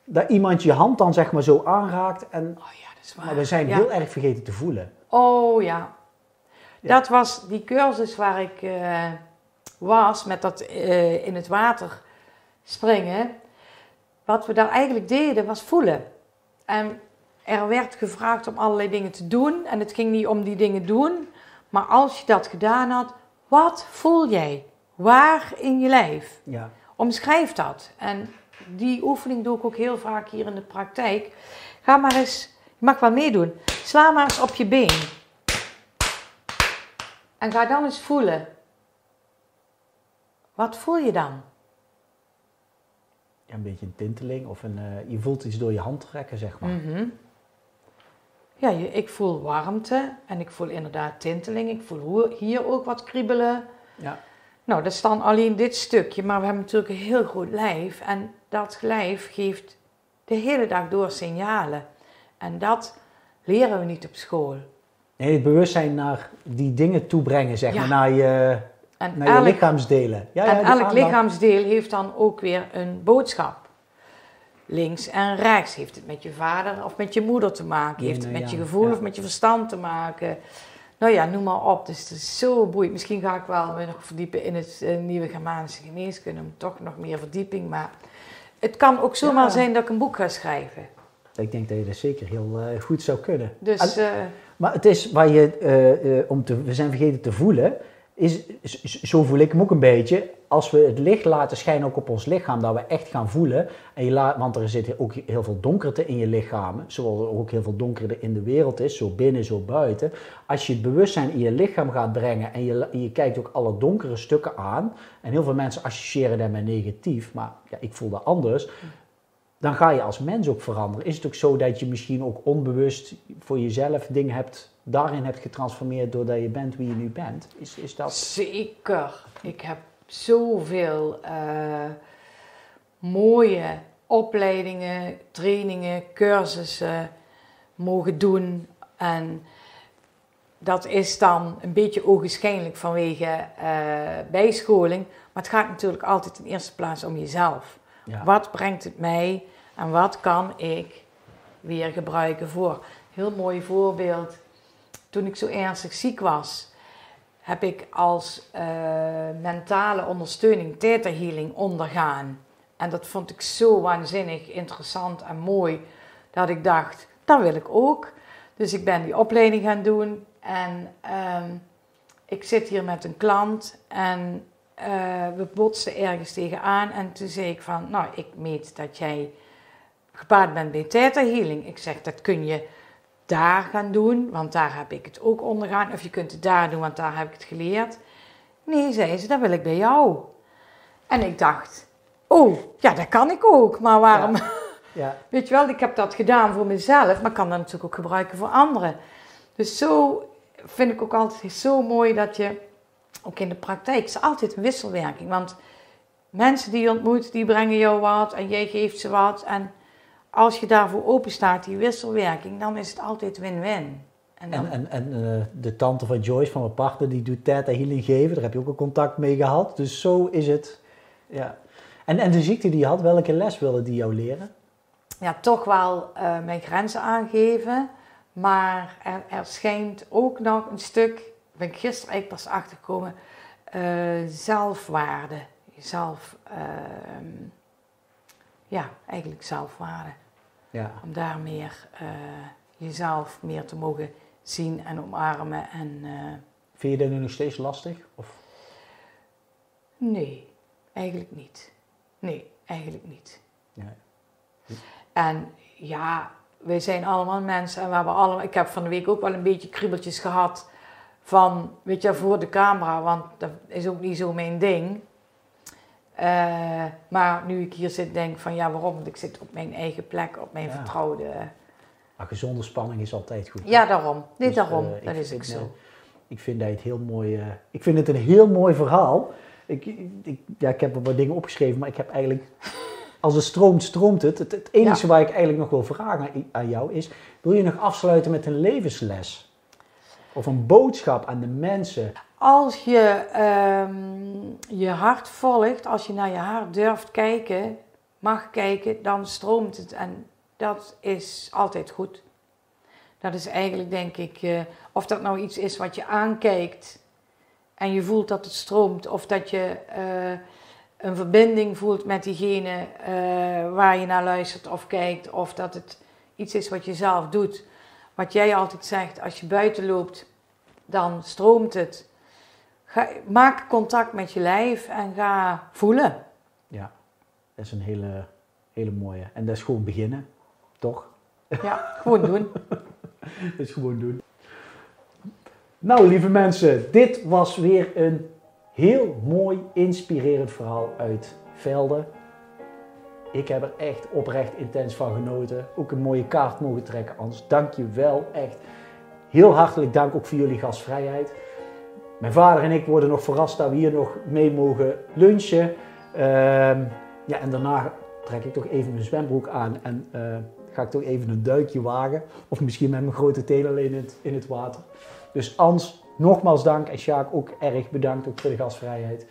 dat iemand je hand dan zeg maar zo aanraakt en. Oh ja, dat is waar. maar we zijn Ja. heel erg vergeten te voelen. Oh ja. Ja. Dat was die cursus waar ik eh, was met dat eh, in het water springen. Wat we daar eigenlijk deden was voelen. En er werd gevraagd om allerlei dingen te doen. En het ging niet om die dingen doen, Maar als je dat gedaan had, wat voel jij? Waar in je lijf? Ja. Omschrijf dat. En die oefening doe ik ook heel vaak hier in de praktijk. Ga maar eens, je mag wel meedoen. Sla maar eens op je been. En ga dan eens voelen. Wat voel je dan? Ja, een beetje een tinteling of een, eh, je voelt iets door je hand trekken, zeg maar. Mhm. Ja, je- ik voel warmte en ik voel inderdaad tinteling. Ik voel hier ook wat kriebelen. Ja. Nou, dat is dan alleen dit stukje, maar we hebben natuurlijk een heel groot lijf. En dat lijf geeft de hele dag door signalen. En dat leren we niet op school. Nee, het bewustzijn naar die dingen toebrengen, zeg Ja. maar, naar je, En naar je elk, lichaamsdelen. Ja, en elk aandacht. lichaamsdeel heeft dan ook weer een boodschap. Links en rechts. Heeft het met je vader of met je moeder te maken? Heeft het met je gevoel of met je verstand te maken? Nou ja, noem maar op. Dus het is zo boeiend. Misschien ga ik wel me nog verdiepen in het eh, nieuwe Germanische geneeskunde. Om toch nog meer verdieping. Maar het kan ook zomaar Ja. zijn dat ik een boek ga schrijven. Ik denk dat je dat zeker heel eh, goed zou kunnen. Dus eh, Maar het is waar je, om te, we zijn vergeten te voelen, is, zo voel ik hem ook een beetje. Als we het licht laten schijnen ook op ons lichaam, dat we echt gaan voelen. En je want er zit ook heel veel donkerte in je lichaam, zoals er ook heel veel donkerte in de wereld is, zo binnen, zo buiten. Als je het bewustzijn in je lichaam gaat brengen en je, je kijkt ook alle donkere stukken aan, en heel veel mensen associëren dat met negatief, maar ja, ik voel dat anders. Dan ga je als mens ook veranderen. Is het ook zo dat je misschien ook onbewust voor jezelf dingen hebt, daarin hebt getransformeerd doordat je bent wie je nu bent? Is, is dat... Zeker. Ik heb zoveel eh, mooie opleidingen, trainingen, cursussen mogen doen. En dat is dan een beetje ogenschijnlijk vanwege eh, bijscholing. Maar het gaat natuurlijk altijd in eerste plaats om jezelf. Ja. Wat brengt het mij en wat kan ik weer gebruiken voor? Heel mooi voorbeeld. Toen ik zo ernstig ziek was, heb ik als eh, mentale ondersteuning theta healing ondergaan. En dat vond ik zo waanzinnig interessant en mooi dat ik dacht, dat wil ik ook. Dus ik ben die opleiding gaan doen en ehm, ik zit hier met een klant en eh, we botsten ergens tegenaan en toen zei ik van, nou ik meet dat jij gepaard bent bij theta healing. Ik zeg, dat kun je daar gaan doen, want daar heb ik het ook ondergaan. Of je kunt het daar doen, want daar heb ik het geleerd. Nee, zei ze, dat wil ik bij jou. En ik dacht, oh, ja, dat kan ik ook. Maar waarom? Ja. Weet je wel, ik heb dat gedaan voor mezelf, maar kan dat natuurlijk ook gebruiken voor anderen. Dus zo vind ik ook altijd zo mooi dat je, ook in de praktijk, is altijd een wisselwerking. Want mensen die je ontmoet, die brengen jou wat en jij geeft ze wat. En als je daarvoor open staat, die wisselwerking, dan is het altijd win-win. En dan, En, en, en eh, de tante van Joyce, van mijn partner, die doet Theta Healing geven. Daar heb je ook een contact mee gehad. Dus zo is het. Ja. En, en de ziekte die je had, welke les wilde die jou leren? ja, toch wel eh, mijn grenzen aangeven. Maar er, er schijnt ook nog een stuk, ben ik gisteren eigenlijk pas achtergekomen, eh, zelfwaarde. Zelf, ehm, ja, eigenlijk zelfwaarde. Ja. Om daar meer eh, jezelf meer te mogen zien en omarmen. En eh, Vind je dat nu nog steeds lastig? Of? nee, eigenlijk niet. Nee, eigenlijk niet. Ja. En ja, wij zijn allemaal mensen en we hebben allemaal, ik heb van de week ook wel een beetje kriebeltjes gehad van, weet je, voor de camera, want dat is ook niet zo mijn ding. Eh, maar nu ik hier zit, denk ik van ja, waarom? Want ik zit op mijn eigen plek, op mijn Ja. vertrouwde. Maar gezonde spanning is altijd goed. Ja, daarom. Nee, Dus, daarom. eh, ik dat is ook zo. eh, ik vind dat het heel mooi. ik vind het een heel mooi verhaal. Ik, ik, ja, ik heb er wat dingen opgeschreven, maar ik heb eigenlijk. Als het stroomt, stroomt het. Het, het enige Ja. waar ik eigenlijk nog wil vragen aan, aan jou is: wil je nog afsluiten met een levensles? Of een boodschap aan de mensen? Als je ehm, je hart volgt, als je naar je hart durft kijken, mag kijken, dan stroomt het. En dat is altijd goed. Dat is eigenlijk, denk ik, eh, of dat nou iets is wat je aankijkt en je voelt dat het stroomt, of dat je eh, een verbinding voelt met diegene eh, waar je naar luistert of kijkt, of dat het iets is wat je zelf doet. Wat jij altijd zegt, als je buiten loopt, dan stroomt het. Ga, maak contact met je lijf en ga voelen. Ja, dat is een hele, hele mooie. En dat is gewoon beginnen, toch? Ja, gewoon doen. dat is gewoon doen. Nou, lieve mensen, dit was weer een heel mooi, inspirerend verhaal uit Velden. Ik heb er echt oprecht intens van genoten. Ook een mooie kaart mogen trekken, Ans. Dank je wel, echt. Heel hartelijk dank ook voor jullie gastvrijheid. Mijn vader en ik worden nog verrast dat we hier nog mee mogen lunchen. Ehm, ja, en daarna trek ik toch even mijn zwembroek aan en uh, ga ik toch even een duikje wagen. Of misschien met mijn grote tenen alleen in het, in het water. Dus Ans, nogmaals dank. En Sjaak ook erg bedankt ook voor de gastvrijheid.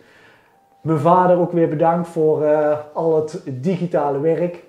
Mijn vader ook weer bedankt voor uh, al het digitale werk.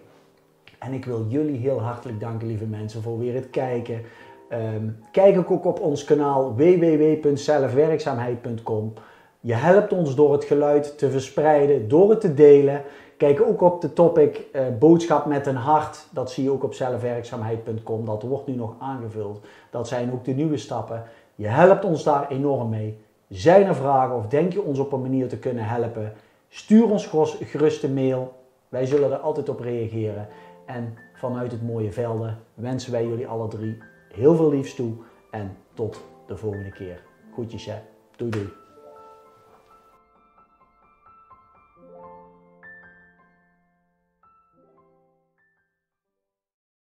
En ik wil jullie heel hartelijk danken, lieve mensen, voor weer het kijken. Um, kijk ook op ons kanaal www.zelfwerkzaamheid.com. Je helpt ons door het geluid te verspreiden, door het te delen. Kijk ook op de topic uh, boodschap met een hart. Dat zie je ook op zelfwerkzaamheid.com. Dat wordt nu nog aangevuld. Dat zijn ook de nieuwe stappen. Je helpt ons daar enorm mee. Zijn er vragen of denk je ons op een manier te kunnen helpen? Stuur ons gerust een mail. Wij zullen er altijd op reageren. En vanuit het mooie velden wensen wij jullie alle drie heel veel liefs toe. En tot de volgende keer. Groetjes hè. Doei doei.